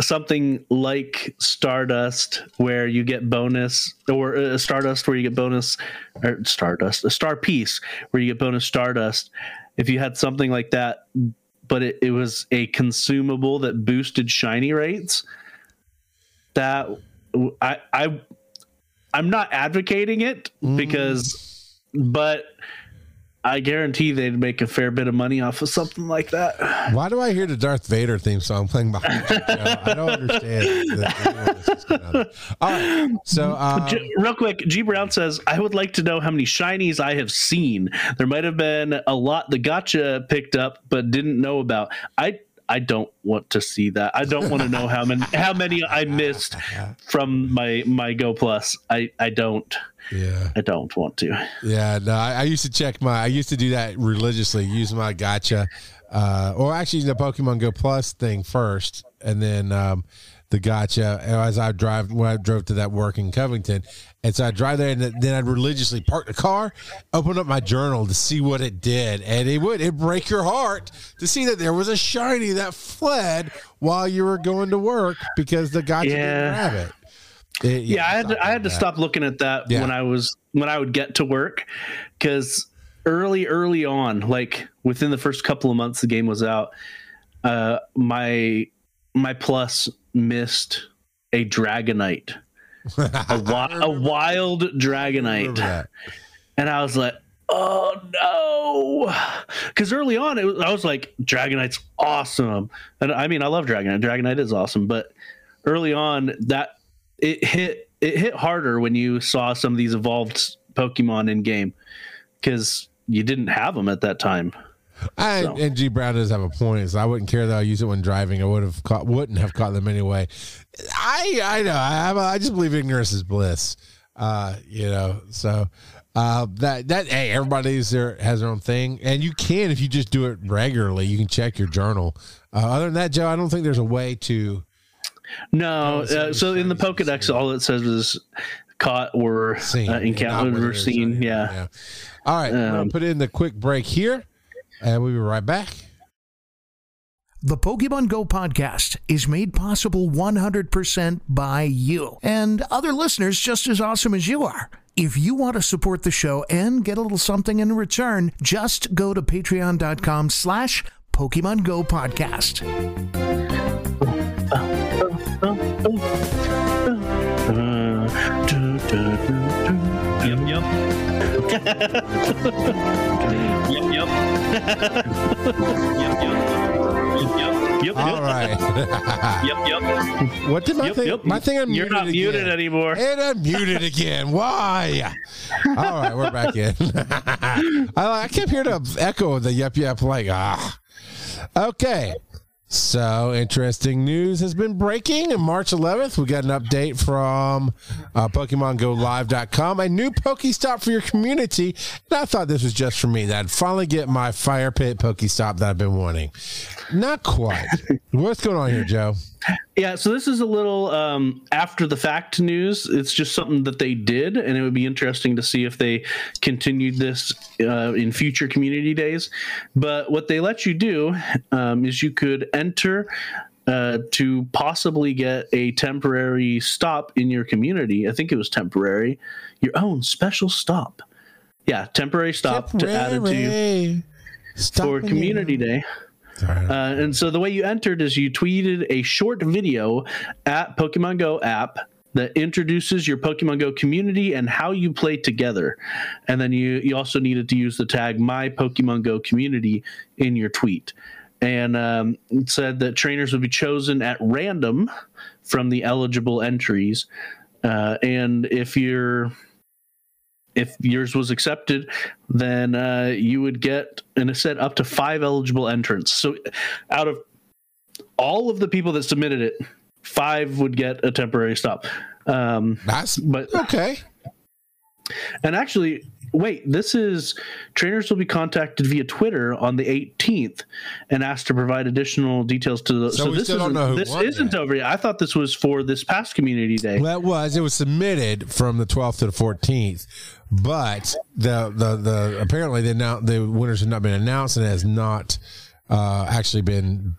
something like Stardust, where you get bonus, or uh, Stardust, where you get bonus, or Stardust, a star piece, where you get bonus Stardust. If you had something like that but it, it was a consumable that boosted shiny rates. That I I I'm not advocating it mm. because, but I guarantee they'd make a fair bit of money off of something like that. Why do I hear the Darth Vader theme song playing behind me? [LAUGHS] I don't understand. All right. So, um, real quick, G Brown says, I would like to know how many shinies I have seen. There might have been a lot the Go-tcha picked up, but didn't know about. I I don't want to see that. I don't want to know how many how many I missed [LAUGHS] from my my Go Plus. I I don't. Yeah. I don't want to. Yeah, no, I, I, used to check my I used to do that religiously, use my Go-tcha. Uh or actually the Pokemon Go Plus thing first and then um the Go-tcha as I drive when I drove to that work in Covington. And so I drive there and then I'd religiously park the car, open up my journal to see what it did. And it would, it break your heart to see that there was a shiny that fled while you were going to work because the Go-tcha yeah. didn't have it. it yeah, I had to, I had to stop looking at that yeah. when I was when I would get to work because early early on, like within the first couple of months the game was out, uh, my my plus missed a Dragonite, a, [LAUGHS] wi- a wild Dragonite, and I was like, "Oh no!" Because early on, it was, I was like, "Dragonite's awesome," and I mean, I love Dragonite. Dragonite is awesome, but early on, that it hit it hit harder when you saw some of these evolved Pokemon in game because you didn't have them at that time. I, so. And G Brown does have a point. So I wouldn't care that I use it when driving. I would have caught, wouldn't have caught them anyway. I I know. I I just believe ignorance is bliss. Uh, you know. So uh, that that hey, everybody's there has their own thing, and you can if you just do it regularly. You can check your journal. Uh, other than that, Joe, I don't think there's a way to. No, uh, so in the Pokedex, all it says is caught or seen, uh, encountered or seen. Yeah. yeah. All right, um, put in the quick break here. And we'll be right back. The Pokemon Go podcast is made possible 100% by you and other listeners just as awesome as you are. If you want to support the show and get a little something in return, just go to patreon.com slash Pokemon Go podcast. [LAUGHS] yep, yep. yep, yep. Yep, All right. [LAUGHS] yep, yep. What did my yep, thing? Yep. My thing unmuted You're not again. muted anymore. And I'm muted [LAUGHS] again. Why? All right, we're back in. [LAUGHS] I, I kept hearing the echo of the yep, yep. Like ah. Okay. So, interesting news has been breaking. On March 11th, we got an update from uh, PokemonGoLive.com. A new Pokestop for your community. And I thought this was just for me. That I'd finally get my Fire Pit Pokestop that I've been wanting. Not quite. [LAUGHS] What's going on here, Joe? Yeah, so this is a little um, after the fact news. It's just something that they did, and it would be interesting to see if they continued this uh, in future community days. But what they let you do um, is you could enter uh, to possibly get a temporary stop in your community. I think it was temporary, your own special stop. Yeah, temporary stop temporary. to add it to you for community day. Uh, and so the way you entered is you tweeted a short video at Pokemon Go app that introduces your Pokemon Go community and how you play together. And then you you also needed to use the tag my Pokemon Go community in your tweet. And um, it said that trainers would be chosen at random from the eligible entries. Uh, and if you're if yours was accepted, then uh, you would get, and it said up to five eligible entrants. So out of all of the people that submitted it, five would get a temporary stop. Um, That's but okay. and actually, wait, this is trainers will be contacted via Twitter on the 18th and asked to provide additional details to the. So we this isn't- this isn't yet. over yet. I thought this was for this past community day. Well, that was it was submitted from the 12th to the 14th, but the the the apparently the now the winners have not been announced and has not uh, actually been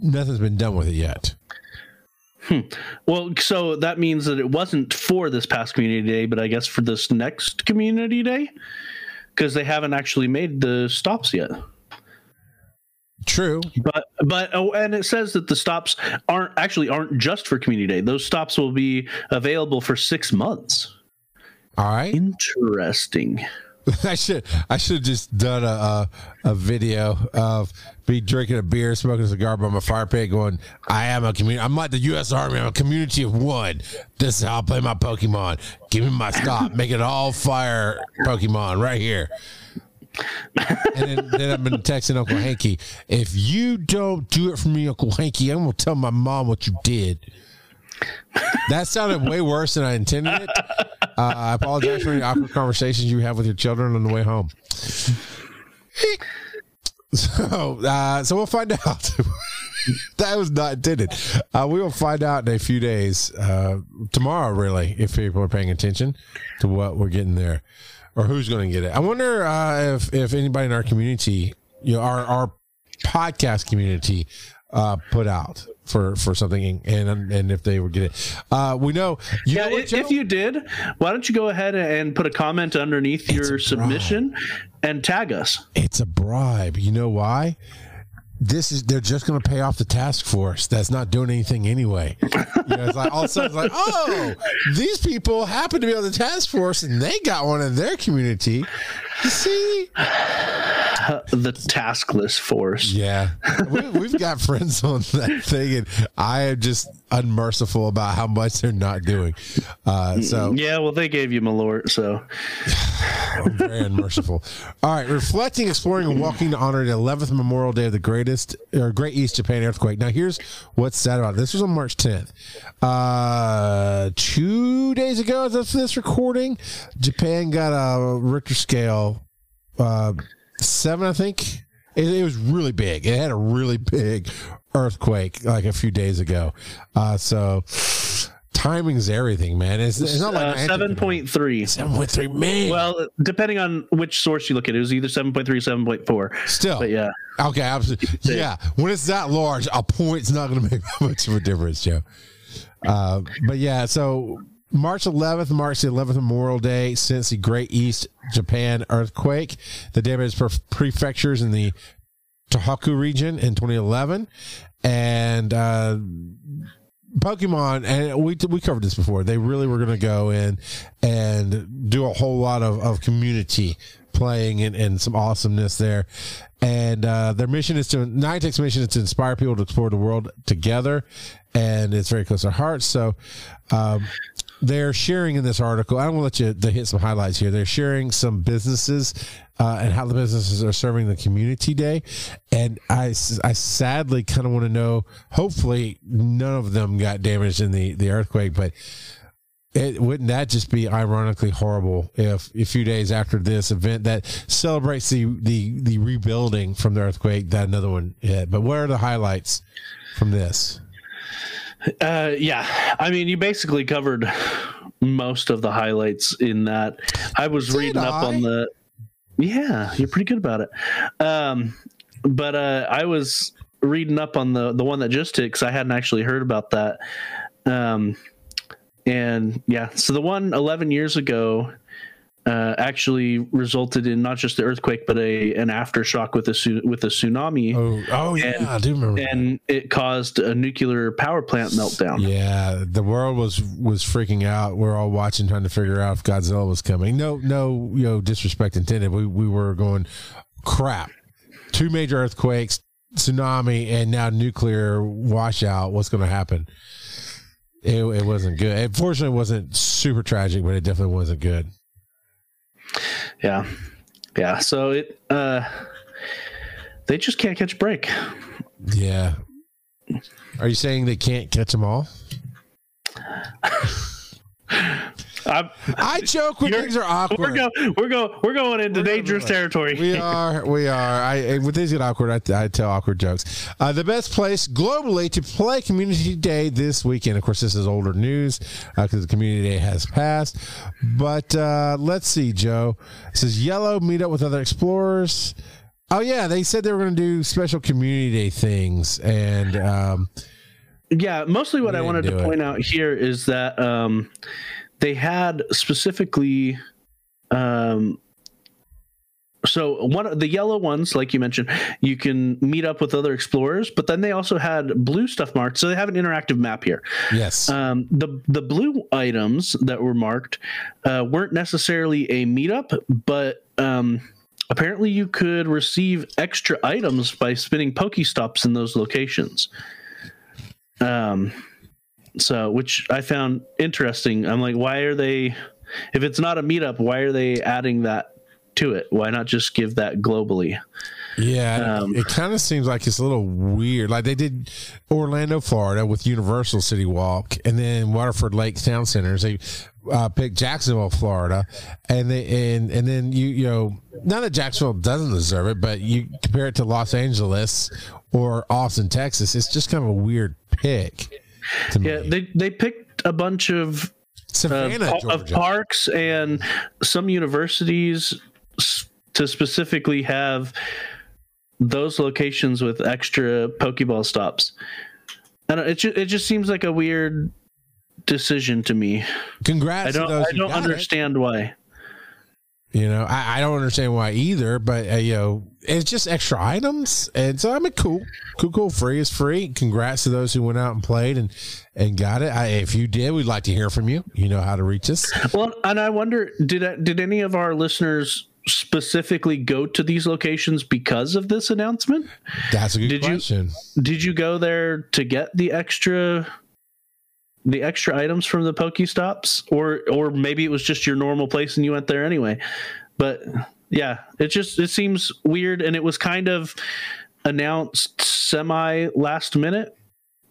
nothing's been done with it yet. Hmm. Well, so that means that it wasn't for this past community day, but I guess for this next community day, because they haven't actually made the stops yet. True. But but oh, and it says that the stops aren't actually aren't just for community day. Those stops will be available for six months. All right. Interesting. [LAUGHS] I should I should have just done a, a a video of me drinking a beer, smoking a cigar by my fire pit, going, "I am a community. I'm like the U.S. Army. I'm a community of one. This is how I play my Pokemon. Give me my stop. Make it all fire Pokemon right here." and then, then I've been texting Uncle Hanky. If you don't do it for me, Uncle Hanky, I'm gonna tell my mom what you did. That sounded way worse than I intended it. Uh, I apologize for any awkward conversations you have with your children on the way home. So, uh, so we'll find out. [LAUGHS] that was not intended. Uh, we will find out in a few days, uh, tomorrow, really, if people are paying attention to what we're getting there or who's going to get it. I wonder uh, if if anybody in our community, you know, our our podcast community, uh, put out for for something, and and if they would get it. Uh, we know. You Yeah, know what, if, you did, why don't you go ahead and put a comment underneath your submission and tag us? It's a bribe. You know why? This is they're just going to pay off the task force that's not doing anything anyway. You know, it's like all of a sudden, it's like, oh, these people happen to be on the task force and they got one in their community. You see? [SIGHS] The taskless force. Yeah, we, we've got [LAUGHS] friends on that thing, and I am just unmerciful about how much they're not doing. Uh, so Yeah, well, they gave you Malort, so [SIGHS] I'm very unmerciful. All right, reflecting, exploring, and walking to honor the 11th Memorial Day of the greatest or Great East Japan earthquake. Now, here's what's sad about it. this. Was on March 10th. Uh, two days ago, as of this recording, Japan got a Richter scale uh, seven, I think. It, it was really big. It had a really big earthquake like a few days ago. Uh, so timing's everything, man. It's, it's not like uh, seven point three. Seven point three, man. Well, depending on which source you look at, it was either seven point three, seven point four. Still, But yeah, Okay, absolutely. [LAUGHS] Yeah, when it's that large, a point's not going to make [LAUGHS] that much of a difference, Joe. Uh, but yeah, so March 11th marks the 11th Memorial Day since the Great East Japan earthquake. The damaged prefectures in the Tohoku region in 2011, and uh, Pokemon, and we we covered this before. They really were going to go in and do a whole lot of, of community playing and, and some awesomeness there. And uh, their mission is to Niantic's mission is to inspire people to explore the world together, and it's very close to our hearts. So. Um, they're sharing in this article. I'm to let you hit some highlights here. They're sharing some businesses uh, and how the businesses are serving the community day. And I, I sadly kind of want to know. Hopefully, none of them got damaged in the the earthquake, but. It, wouldn't that just be ironically horrible if a few days after this event that celebrates the, the, the rebuilding from the earthquake that another one hit? But what are the highlights from this? Uh, yeah. I mean, you basically covered most of the highlights in that. I was Did reading up on the. Yeah, you're pretty good about it. Um, but uh, I was reading up on the the one that just hit because I hadn't actually heard about that. Um, and yeah, so the one 11 years ago, uh, actually resulted in not just the earthquake but a an aftershock with a with a tsunami. Oh, oh yeah, And- I do remember. that. And it caused a nuclear power plant meltdown. Yeah, the world was was freaking out. We're all watching, trying to figure out if Godzilla was coming. No, no, you know, disrespect intended. We we were going, crap. Two major earthquakes, tsunami, and now nuclear washout. What's going to happen? It, it wasn't good. Unfortunately, it wasn't super tragic, but it definitely wasn't good. Yeah. Yeah. So it uh they just can't catch a break. Yeah. Are you saying they can't catch them all? [LAUGHS] I'm, I joke when You're- things are awkward. we're going we're going we're going into We're dangerous to- territory. We are, we are. I when things get awkward, I, I tell awkward jokes. Uh, the best place globally to play Community Day this weekend. Of course, this is older news because the Community Day has passed. But uh, let's see, Joe. It says yellow meet up with other explorers. Oh yeah, they said they were going to do special Community Day things, and um, Yeah, mostly what I wanted to it. point out here is that um, they had specifically. Um, so one of the yellow ones, like you mentioned, you can meet up with other explorers, but then they also had blue stuff marked. So they have an interactive map here. yes, Um, the the blue items that were marked uh, weren't necessarily a meetup, but um, apparently you could receive extra items by spinning Pokestops in those locations. Um, so which I found interesting. I'm like, why are they? If it's not a meetup, why are they adding that to it? Why not just give that globally? Yeah, Um, it kind of seems like it's a little weird. Like they did Orlando, Florida, with Universal City Walk, and then Waterford Lake Town Centers. They uh, picked Jacksonville, Florida, and they and and then you you know not that Jacksonville doesn't deserve it, but you compare it to Los Angeles or Austin, Texas. It's just kind of a weird pick. To me. Yeah, they they picked a bunch of uh, of, Savannah, pa- of parks and some universities to specifically have those locations with extra Pokeball stops. And it ju- it just seems like a weird decision to me. Congrats I don't those I don't got it. understand why. You know, I, I don't understand why either, but uh, you know, it's just extra items, and so I mean, cool, cool, cool. Free is free. Congrats to those who went out and played and and got it. I, if you did, we'd like to hear from you. You know how to reach us. Well, and I wonder did I- did any of our listeners specifically go to these locations because of this announcement? That's a good Did you- question. did you go there to get the extra the extra items from the Pokestops or or maybe it was just your normal place and you went there anyway. But yeah, it just it seems weird and it was kind of announced semi last minute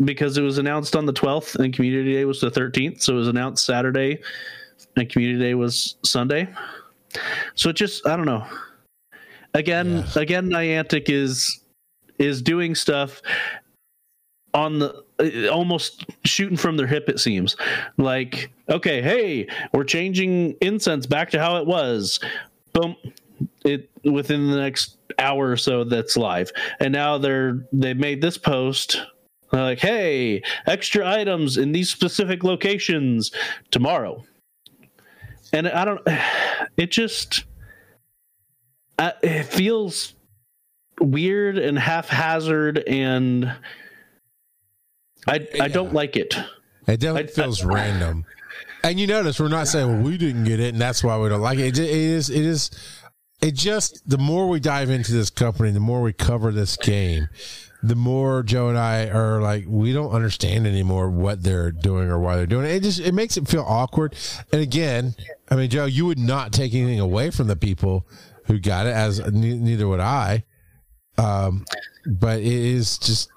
because it was announced on the 12th and community day was the 13th so it was announced Saturday and community day was Sunday. So it just I don't know. Again, Yeah. again Niantic is is doing stuff on the Uh, almost shooting from their hip it seems. Like okay hey we're changing incense back to how it was. Boom. It within the next hour or so that's live. And now they're they made this post. Like hey extra items in these specific locations tomorrow. And i don't [SIGHS] it just it feels weird and haphazard and I I don't like it. It definitely I- feels random. And you notice we're not saying well, we didn't get it, and that's why we don't like it. It, it is. It is. It just the more we dive into this company, the more we cover this game, the more Joe and I are like we don't understand anymore what they're doing or why they're doing it. It just it makes it feel awkward. And again, I mean, Joe, you would not take anything away from the people who got it, as neither would I. Um, but it is just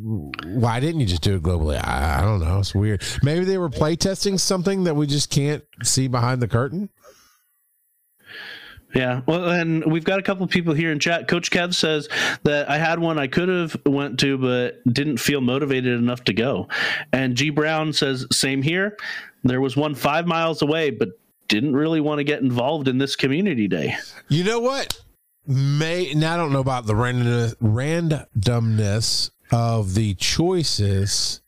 why didn't you just do it globally? I, I don't know. It's weird. Maybe they were playtesting something that we just can't see behind the curtain. Yeah. Well, and we've got a couple of people here in chat. Coach Kev says that I had one I could have went to, but didn't feel motivated enough to go. And G Brown says same here. There was one five miles away, but didn't really want to get involved in this community day. You know what? May now I don't know about the randomness, randomness of the choices.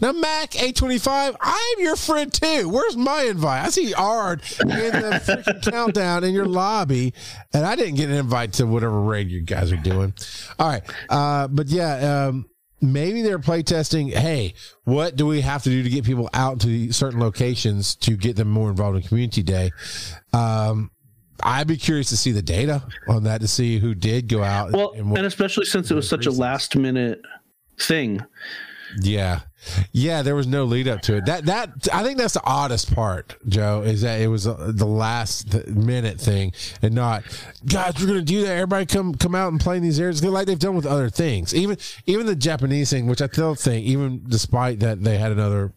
Now, Mac A25, I am your friend too. Where's my invite? I see Ard in the freaking [LAUGHS] countdown in your lobby, and I didn't get an invite to whatever raid you guys are doing. All right. Uh, but yeah, um, maybe they're playtesting. Hey, what do we have to do to get people out to certain locations to get them more involved in community day? Um, I'd be curious to see the data on that to see who did go out. Well, and, what, and especially since it was such reasons. a last minute thing. Yeah. Yeah, there was no lead up to it. That that I think that's the oddest part, Joe, is that it was uh, the last minute thing and not guys, we're going to do that. Everybody come come out and play in these areas like they've done with other things. Even even the Japanese thing, which I still think even despite that they had another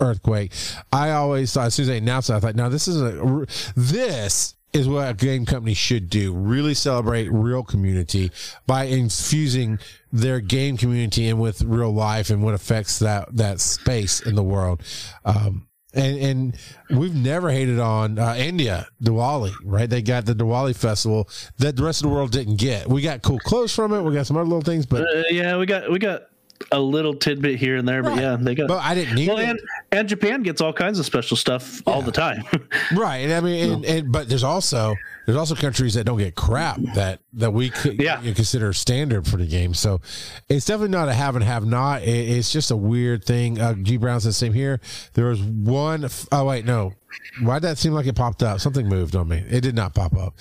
earthquake, I always thought as soon as they announced it, I thought, "Now this is a this is what a game company should do. Really celebrate real community by infusing their game community in with real life and what affects that that space in the world. Um, and and we've never hated on uh, India Diwali, right? They got the Diwali festival that the rest of the world didn't get. We got cool clothes from it. We got some other little things, but uh, yeah, we got we got a little tidbit here and there, but yeah, they got. But I didn't need well, it. And, and Japan gets all kinds of special stuff yeah. all the time. [LAUGHS] right, and I mean, and, and, but there's also there's also countries that don't get crap that that we could yeah. consider standard for the game. So it's definitely not a have and have not. It, it's just a weird thing. Uh, G Brown says the same here. There was one oh wait, no, why did that seem like it popped up? Something moved on me. It did not pop up.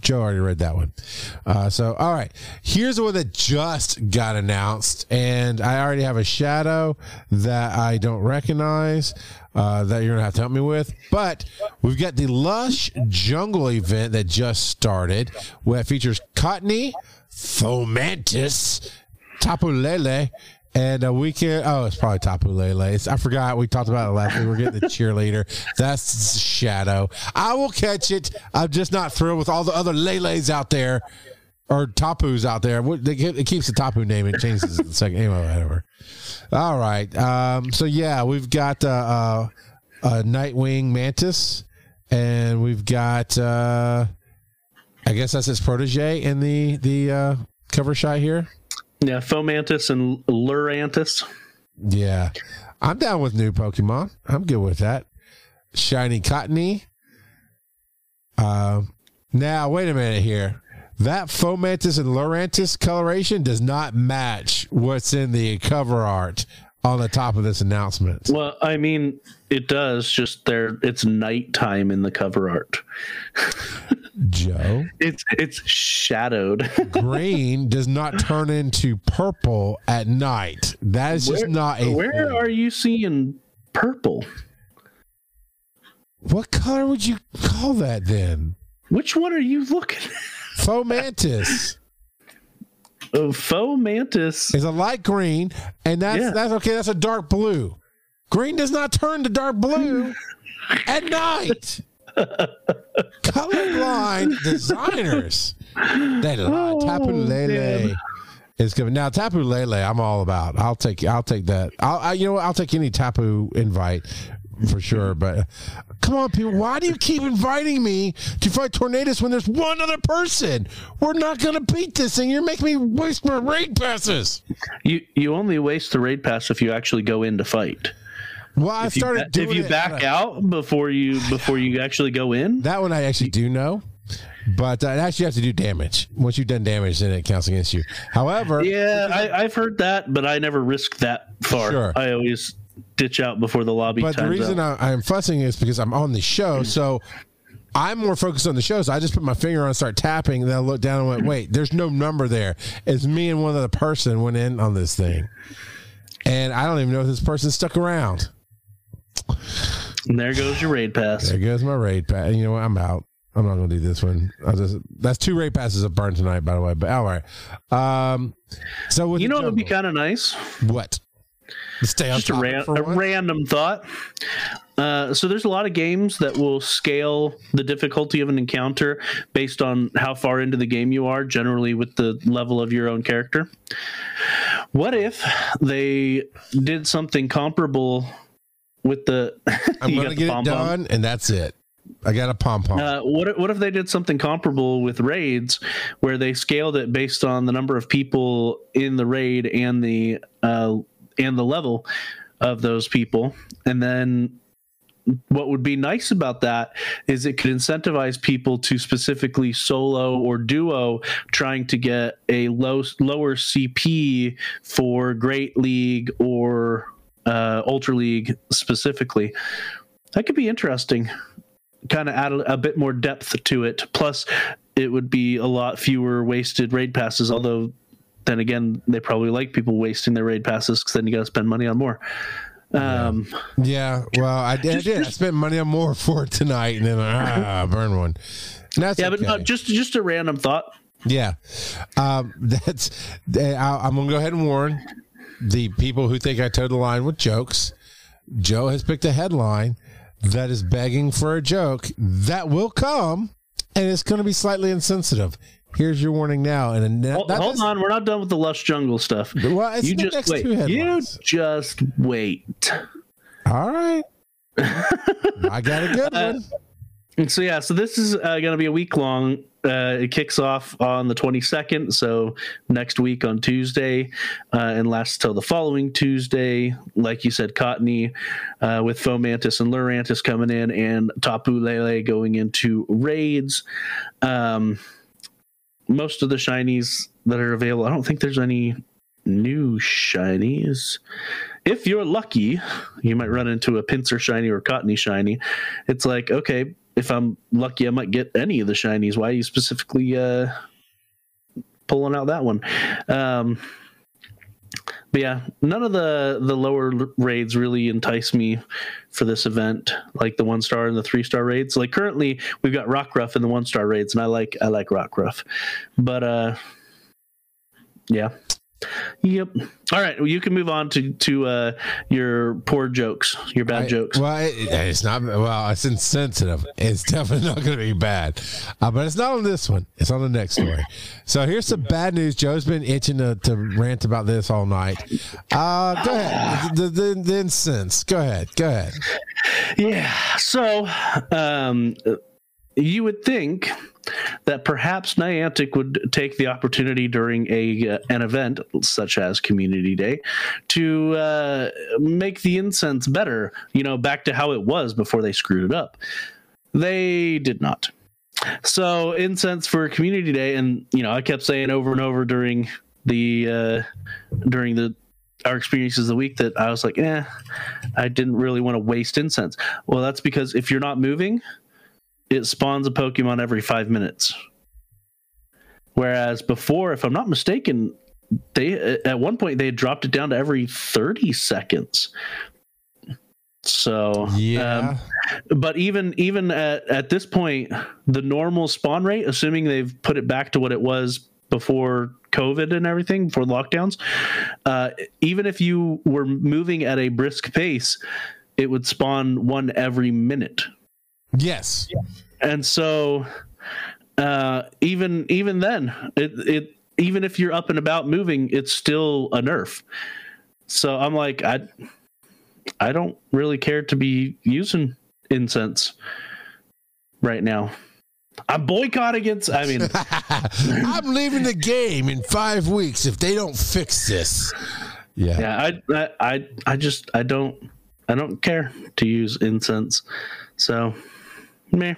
Joe already read that one. Uh, so, all right. Here's the one that just got announced, and I already have a shadow that I don't recognize uh, that you're going to have to help me with. But we've got the Lush Jungle event that just started, where features Cottonee, Fomantis, Tapu And we can. oh, it's probably Tapu Lele. It's, I forgot. We talked about it last week. We're getting the [LAUGHS] cheerleader. That's Shadow. I will catch it. I'm just not thrilled with all the other Leles out there or Tapus out there. It keeps the Tapu name. It changes the second. Anyway, whatever. All right. Um, so, yeah, we've got uh, uh, a Nightwing Mantis, and we've got, uh, I guess that's his protege in the, the uh, cover shot here. Yeah, Fomantis and Lurantis. Yeah. I'm down with new Pokemon. I'm good with that. Shiny Cottonee. Uh, now, wait a minute here. That Fomantis and Lurantis coloration does not match what's in the cover art on the top of this announcement. Well, I mean, it does. Just there, it's nighttime in the cover art. [LAUGHS] Joe, it's it's shadowed. [LAUGHS] Green does not turn into purple at night. That is just where, not a. Where thing. are you seeing purple? What color would you call that then? Which one are you looking at? Fomantis. Uh, oh, Fomantis is a light green, and that's yeah. that's okay. That's a dark blue. Green does not turn to dark blue [LAUGHS] at night. Colorblind [LAUGHS] designers. They lie. Oh, Tapu Lele is good. Now Tapu Lele, I'm all about. I'll take. I'll take that. I'll. I, you know what? I'll take any Tapu invite for sure. But come on, people, why do you keep inviting me to fight Tornadus when there's one other person? We're not going to beat this thing. You're making me waste my raid passes. You you only waste the raid pass if you actually go in to fight. Well, I if started you, If you back out before you before you actually go in, that one I actually do know. But uh, actually, you have to do damage. Once you've done damage, then it counts against you. However, yeah, I, have heard that, but I never risk that far. Sure. I always ditch out before the lobby. But the reason I, am fussing is because I'm on the show, so I'm more focused on the show. So I just put my finger on, and start tapping, and then I look down and went, "Wait, there's no number there." It's me and one other person went in on this thing, and I don't even know if this person stuck around. And there goes your raid pass. There goes my raid pass. You know what? I'm out. I'm not gonna do this one. I just that's two raid passes of burn tonight, by the way. But all right. Um, so you know it would be kind of nice. What? Stay on Just a, ran- a random thought. Uh, so there's a lot of games that will scale the difficulty of an encounter based on how far into the game you are, generally with the level of your own character. What if they did something comparable with the? [LAUGHS] I'm going to get it done, and that's it. I got a pom pom. Uh, what what if they did something comparable with raids, where they scaled it based on the number of people in the raid and the uh, and the level. of those people. And then what would be nice about that is it could incentivize people to specifically solo or duo trying to get a low lower CP for Great League or uh, Ultra League specifically. That could be interesting. Kind of add a, a bit more depth to it. Plus, it would be a lot fewer wasted raid passes. Although, then again, they probably like people wasting their raid passes because then you got to spend money on more. Um, Yeah, well, I did. I, did. I spent money on more [LAUGHS] for it tonight, and then ah, burn one. And That's yeah, but okay. no, just just a random thought. Yeah, um, [LAUGHS] that's. I, I'm gonna go ahead and warn the people who think I towed the line with jokes. Joe has picked a headline that is begging for a joke that will come, and it's going to be slightly insensitive. Here's your warning now. And Hold, that hold is- on, we're not done with the lush jungle stuff. Well, it's you just wait. You just wait. All right. I got a good [LAUGHS] one. And so yeah, so this is uh, going to be a week long. Uh, it kicks off on the 22nd, so next week on Tuesday, uh, and lasts till the following Tuesday. Like you said, Cottonee uh, with Fomantis and Lurantis coming in, and Tapu Lele going into raids. Um, most of the shinies that are available, I don't think there's any new shinies. If you're lucky, you might run into a Pinsir shiny or Cottonee shiny. It's like, okay, if I'm lucky, I might get any of the shinies. Why are you specifically uh, pulling out that one? Um, but yeah, none of the the lower raids really entice me for this event, like the one star and the three star raids. Like currently, we've got Rockruff in the one star raids, and I like I like Rockruff, but uh, yeah. Yep. All right. Well, you can move on to to uh, your poor jokes, your bad I- jokes. Well, it, it's not. Well, it's insensitive. It's [LAUGHS] definitely not going to be bad, uh, but it's not on this one. It's on the next story. So here's some bad news. Joe's been itching to, to rant about this all night. Uh, go ahead. The, the, the incense. Go ahead. Go ahead. Yeah. So, um, you would think that perhaps Niantic would take the opportunity during a uh, an event such as Community Day to uh, make the incense better. You know, back to how it was before they screwed it up. They did not. So incense for Community Day, and you know, I kept saying over and over during the uh, during the our experiences of the week that I was like, eh, I didn't really want to waste incense. Well, that's because if you're not moving, it spawns a Pokemon every five minutes. Whereas before, if I'm not mistaken, they at one point they had dropped it down to every 30 seconds. So Yeah. um, but even even at, at this point, the normal spawn rate, assuming they've put it back to what it was before COVID and everything, before lockdowns, uh, even if you were moving at a brisk pace, it would spawn one every minute. Yes. And so, uh, even even then, it it even if you're up and about moving, it's still a nerf. So I'm like, I I don't really care to be using incense right now. I'm boycotting it. I mean, [LAUGHS] I'm leaving the game in five weeks if they don't fix this. Yeah. yeah, I, I I I just I don't I don't care to use incense. So, meh.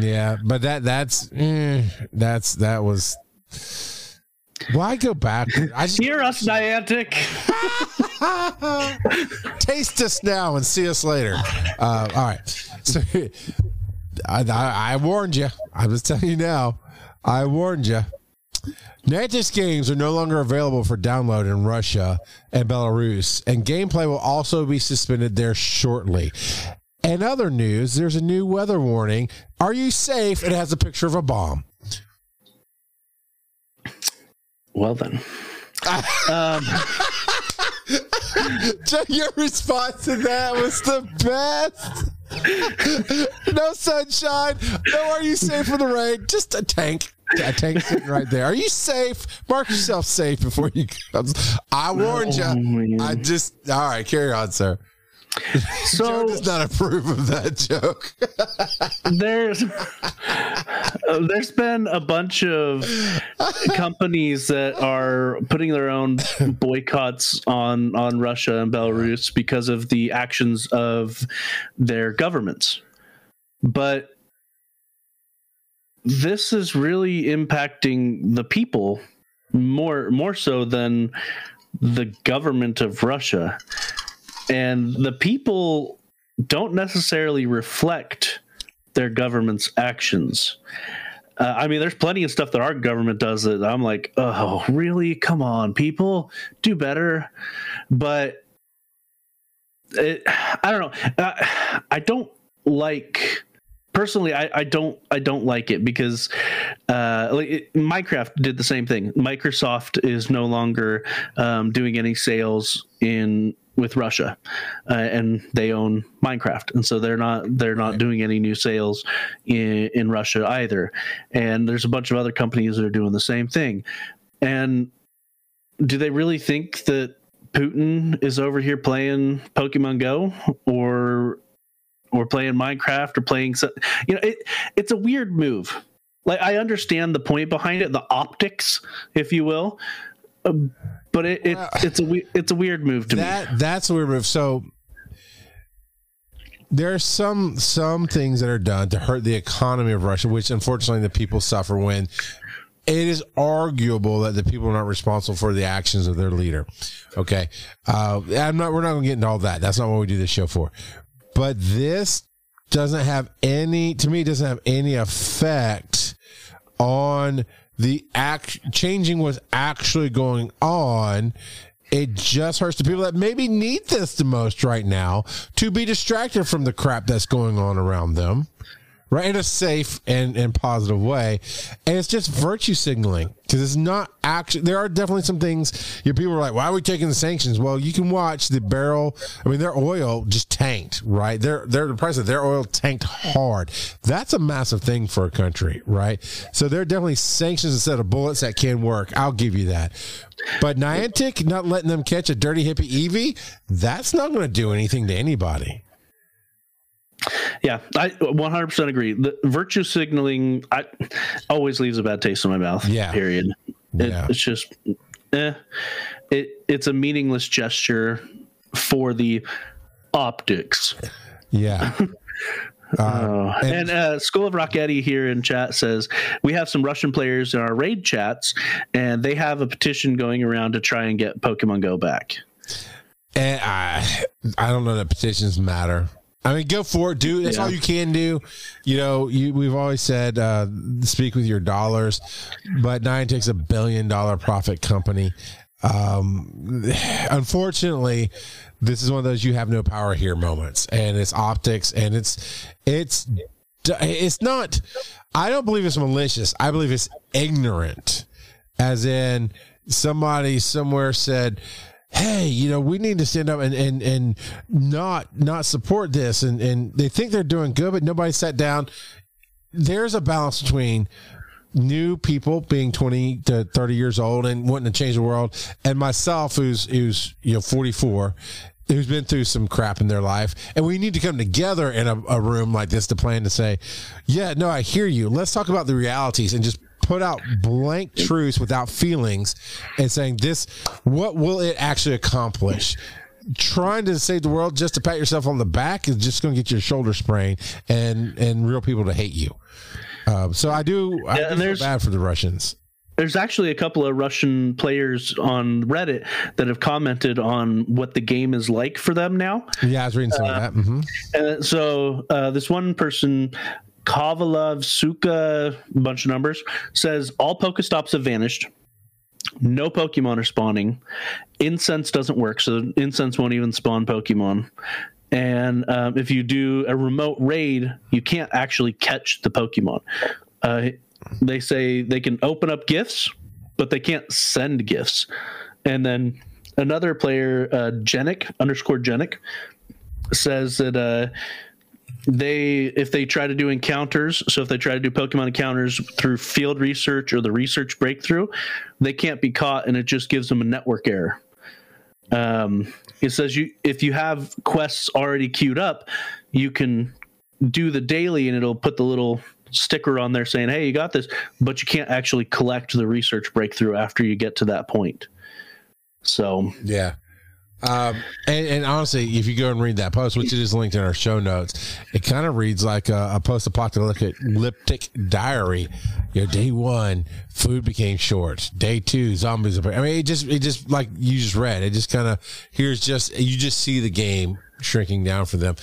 Yeah, but that that's eh, that's that was. Why go back? I just Hear us, Niantic. [LAUGHS] taste us now and see us later. Uh, all right, so [LAUGHS] I, I, I warned you. I was telling you now. I warned you. Niantic's games are no longer available for download in Russia and Belarus, and gameplay will also be suspended there shortly. And other news, there's a new weather warning. Are you safe? It has a picture of a bomb. Well then. [LAUGHS] um, [LAUGHS] Your response to that was the best. no sunshine. No, are you safe for the rain? Just a tank. A tank sitting right there. Are you safe? Mark yourself safe before you come. I warned Oh, you. man. I just. All right, carry on, sir. So Joe does not approve of that joke. [LAUGHS] there's there's been a bunch of companies that are putting their own boycotts on on Russia and Belarus because of the actions of their governments. But this is really impacting the people more more so than the government of Russia. And the people don't necessarily reflect their government's actions. Uh, I mean, there's plenty of stuff that our government does that I'm like, oh, really? Come on, people, do better. But it, I don't know. Uh, I don't like personally. I, I don't. I don't like it because uh, like it, Minecraft did the same thing. Microsoft is no longer um, doing any sales in with Russia, uh, and they own Minecraft, and so they're not they're not doing any new sales in, in Russia either. And there's a bunch of other companies that are doing the same thing. And do they really think that Putin is over here playing Pokemon Go or or playing Minecraft or playing some, you know it it's a weird move. Like I understand the point behind it, the optics, if you will. But it, it Well, it's a it's a weird move to me. that that's a weird move. So there are some some things that are done to hurt the economy of Russia, which unfortunately the people suffer when it is arguable that the people are not responsible for the actions of their leader. Okay, uh, I'm not. We're not going to get into all that. That's not what we do this show for. But this doesn't have any. To me, it doesn't have any effect on the act changing what's actually going on. It just hurts the people that maybe need this the most right now to be distracted from the crap that's going on around them right in a safe and, and positive way. And it's just virtue signaling because it's not actually there are definitely some things your people are like why are we taking the sanctions? Well you can watch the barrel i mean their oil just tanked right? Their their the price of their oil tanked hard. That's a massive thing for a country right? So there are definitely sanctions instead of bullets that can work. I'll give you that. But Niantic not letting them catch a dirty hippie Eevee, that's not going to do anything to anybody. Yeah, I 100% agree. The virtue signaling I always leaves a bad taste in my mouth. Yeah. Period. It, Yeah. It's just eh. It it's a meaningless gesture for the optics. Yeah. [LAUGHS] Uh, Oh. and- and uh, School of Rock Eddie here in chat says we have some Russian players in our raid chats, and they have a petition going around to try and get Pokemon Go back. And I, I don't know that petitions matter. I mean, go for it, do. That's Yeah. all you can do. You know, you, we've always said, uh, speak with your dollars, but Niantic's a billion dollar profit company. Um, unfortunately, this is one of those you have no power here moments, and it's optics, and it's it's it's not. I don't believe it's malicious. I believe it's ignorant, as in somebody somewhere said hey you know we need to stand up and and and not not support this. And and they think they're doing good but nobody sat down. There's a balance between new people being 20 to 30 years old and wanting to change the world and myself who's who's you know 44 who's been through some crap in their life. And we need to come together in a, a room like this to plan to say yeah no i hear you. Let's talk about the realities and just put out blank truths without feelings and saying this what will it actually accomplish trying to save the world just to pat yourself on the back is just going to get your shoulder sprained and and real people to hate you uh, so i do i Yeah, do feel bad for the russians There's actually a couple of Russian players on Reddit that have commented on what the game is like for them now. yeah i was reading some of that Mm-hmm. And so uh, this one person, Kovalov Suka, bunch of numbers, says all Pokestops have vanished. No Pokemon are spawning. Incense doesn't work, so incense won't even spawn Pokemon. And um, if you do a remote raid, you can't actually catch the Pokemon. Uh, they say they can open up gifts, but they can't send gifts. And then another player, uh, Genic underscore Genic, says that uh, they if they try to do encounters so if they try to do pokemon encounters through field research or the research breakthrough they can't be caught and it just gives them a network error um, it says you if you have quests already queued up, you can do the daily and it'll put the little sticker on there saying, "Hey, you got this," but you can't actually collect the research breakthrough after you get to that point. So yeah. Um, and, and, honestly, if you go and read that post, which is linked in our show notes, it kind of reads like a, a post-apocalyptic diary. You know, day one, food became short. Day two, zombies. Appear. I mean, it just, it just like you just read. It just kind of here's just you just see the game shrinking down for them.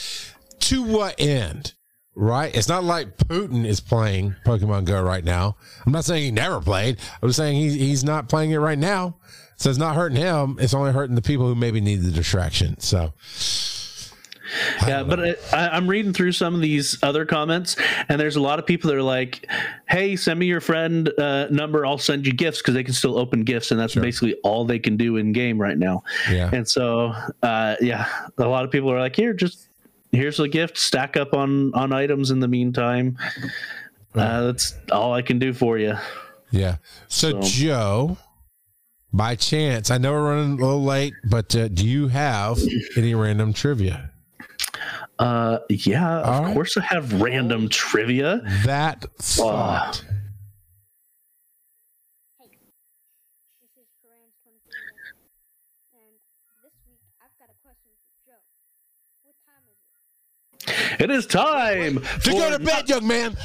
To what end? Right? It's not like Putin is playing Pokemon Go right now. I'm not saying he never played. I'm saying he's he's not playing it right now. So it's not hurting him. It's only hurting the people who maybe need the distraction. So. yeah, but I, am reading through some of these other comments, and there's a lot of people that are like, "Hey, send me your friend uh, number. I'll send you gifts because they can still open gifts, and that's sure. basically all they can do in game right now." Yeah. And so, uh, yeah, a lot of people are like, "Here, just here's a gift. Stack up on on items in the meantime. Uh, that's all I can do for you." Yeah. So, so Joe, by chance, I know we're running a little late, but uh, do you have any random trivia? Uh, yeah, of right. course I have random trivia. That thought. Uh, It is time to go to bed, young man.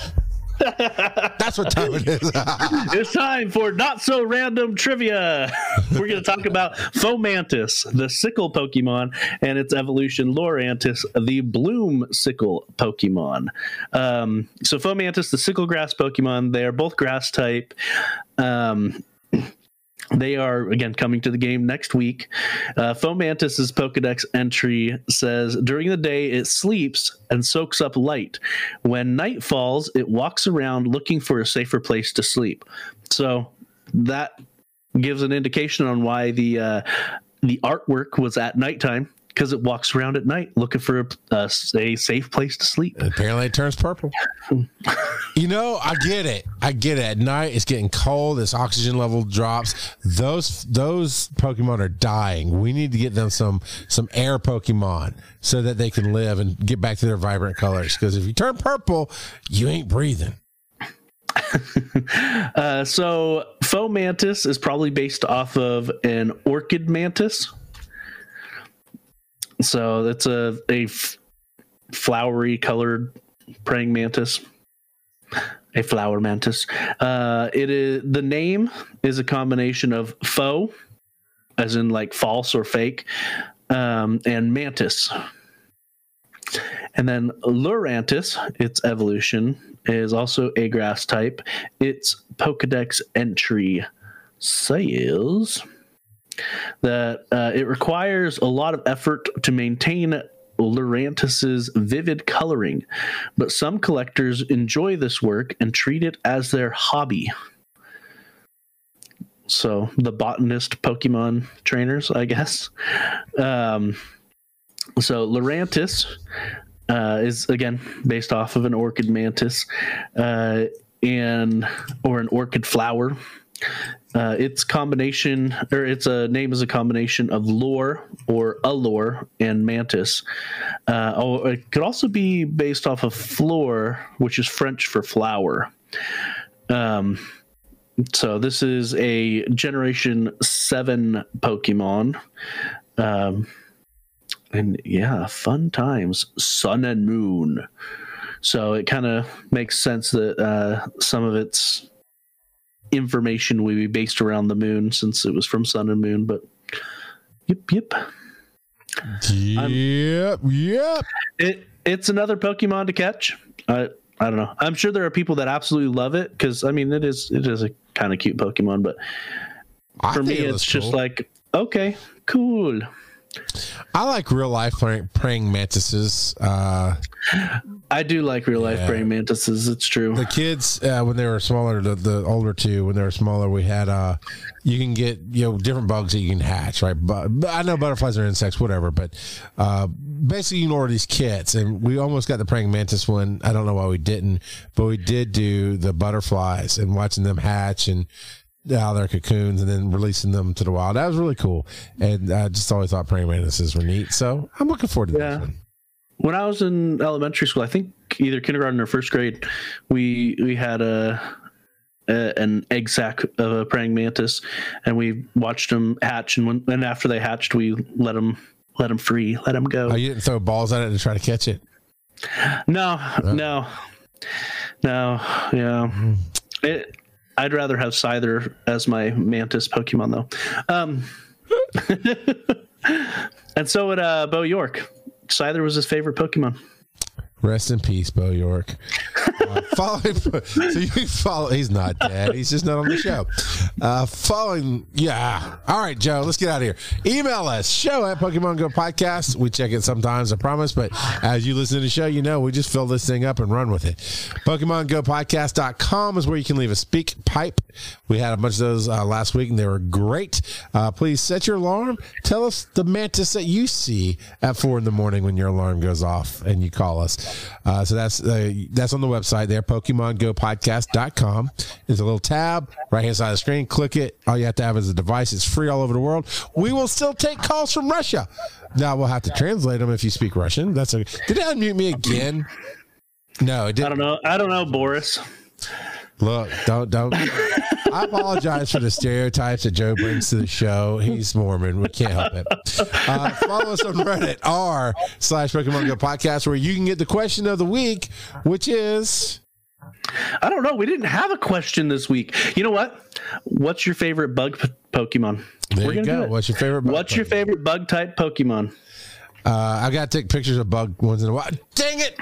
That's what time it is. [LAUGHS] it's time for not so random trivia. We're going to talk about Fomantis, the sickle Pokemon, and its evolution, Lurantis, the bloom sickle Pokemon. Um, so, Fomantis, the sickle grass Pokemon, they are both grass type. Um, they are again coming to the game next week. Uh, Fomantis's Pokedex entry says during the day it sleeps and soaks up light. When night falls, it walks around looking for a safer place to sleep. So that gives an indication on why the uh, the artwork was at nighttime because it walks around at night looking for a, a, a safe place to sleep. apparently, it turns purple. [LAUGHS] you know, I get it. I get it. At night, it's getting cold. Its oxygen level drops. Those those Pokemon are dying. We need to get them some some air Pokemon so that they can live and get back to their vibrant colors. Because if you turn purple, you ain't breathing. [LAUGHS] uh, so, Mantis is probably based off of an orchid mantis so it's a flowery colored praying mantis, [LAUGHS] a flower mantis. Uh, it is the name is a combination of faux, as in like false or fake, um, and mantis. And then Lurantis, its evolution, is also a grass type. Its Pokedex entry says that uh, it requires a lot of effort to maintain Lurantis's vivid coloring, but some collectors enjoy this work and treat it as their hobby. So the botanist Pokemon trainers, I guess. Um, so Lurantis uh, is again based off of an orchid mantis, uh, and or an orchid flower uh, its combination, or its a name is a combination of lore or allure and mantis. Uh, oh, it could also be based off of fleur, which is French for flower. Um, so this is a Generation Seven Pokemon. Um, and yeah, fun times, Sun and Moon. So it kind of makes sense that uh, some of its information would be based around the moon since it was from sun and moon but yep yep. Yep I'm, yep. It it's another pokemon to catch. I i don't know. I'm sure there are people that absolutely love it because i mean it is it is a kind of cute pokemon but I for me it it's cool. just like okay cool I like real life praying mantises. Uh, I do like real life yeah. praying mantises. It's true. The kids, uh, when they were smaller, the, the older two, when they were smaller, we had uh, you can get you know different bugs that you can hatch, right? But, I know butterflies are insects, whatever. But uh, basically, you can order these kits, and we almost got the praying mantis one. I don't know why we didn't, but we did do the butterflies and watching them hatch and out of their cocoons and then releasing them to the wild. That was really cool. And I just always thought praying mantises were neat. So I'm looking forward to Yeah. that one. when I was in elementary school, I think either kindergarten or first grade, we we had a, an egg sack of a praying mantis, and we watched them hatch. And when and after they hatched, we let them let them free, let them go. Oh, you didn't throw balls at it to try to catch it? no, oh. no, no, yeah. Mm-hmm. It, I'd rather have Scyther as my mantis Pokemon though. Um, [LAUGHS] and so would uh, Bo York. Scyther was his favorite Pokemon. Rest in peace, Bo York. Uh, [LAUGHS] following, so you follow. He's not dead. He's just not on the show. Uh, following, yeah. All right, Joe. Let's get out of here. Email us show at Pokemon Go Podcast. We check it sometimes, I promise. But as you listen to the show, you know we just fill this thing up and run with it. Pokemon Go Podcast.com is where you can leave a speak pipe. We had a bunch of those uh, last week, and they were great. Uh, please set your alarm. Tell us the mantis that you see at four in the morning when your alarm goes off and you call us. Uh, so that's uh, that's on the website there, PokemonGoPodcast.com. There's a little tab right hand side of the screen. Click it. All you have to have is a device. It's free all over the world. We will still take calls from Russia. Now we'll have to translate them if you speak Russian. That's a. Did it unmute me again? No, it I didn't. don't know. I don't know, Boris. Look, don't don't. [LAUGHS] I apologize for the stereotypes that Joe brings to the show. He's Mormon. We can't help it. Uh, follow us on Reddit r slash Pokemon Go podcast, where you can get the question of the week, which is I don't know. We didn't have a question this week. You know what? What's your favorite bug p- Pokemon? there We're you go. What's your favorite? bug What's your favorite bug type Pokemon? Uh, I got to take pictures of bug ones in a while. Dang it!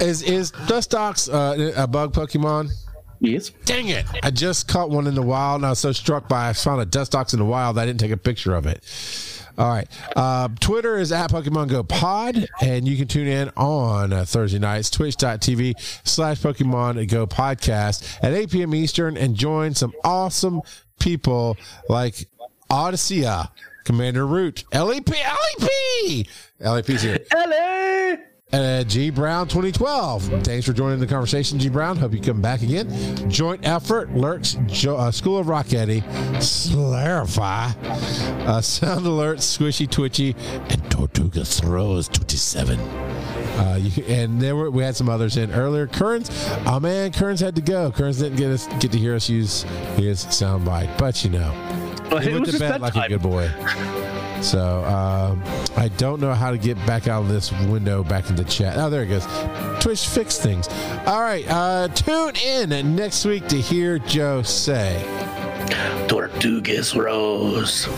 Is is Dustox uh, a bug Pokemon? Yes. Dang it! I just caught one in the wild, and I was so struck by I found a Dustox in the wild. I didn't take a picture of it. All right. Uh, Twitter is at Pokemon Go Pod, and you can tune in on uh, Thursday nights, twitch.tv slash Pokemon Go Podcast at 8 p.m. Eastern, and join some awesome people like Odyssea, Commander Root, LEP, LEP! LEP's here. LA. Uh, G Brown 2012. Thanks for joining the conversation, G Brown. Hope you come back again. Joint effort, Lurks, jo- uh, School of Rock Eddie, Slarify, uh, [LAUGHS] Sound Alert, Squishy Twitchy, and Tortuga Throws 27. Uh, you, and there were we had some others in earlier. Kearns, oh man, Kearns had to go. Kearns didn't get us get to hear us use his soundbite, but you know, Well, he went was to bed like a good boy. So um, I don't know how to get back out of this window back into chat. Oh, there it goes. Twitch fixed things. All right, uh, tune in next week to hear Joe say. Tortugas Rose.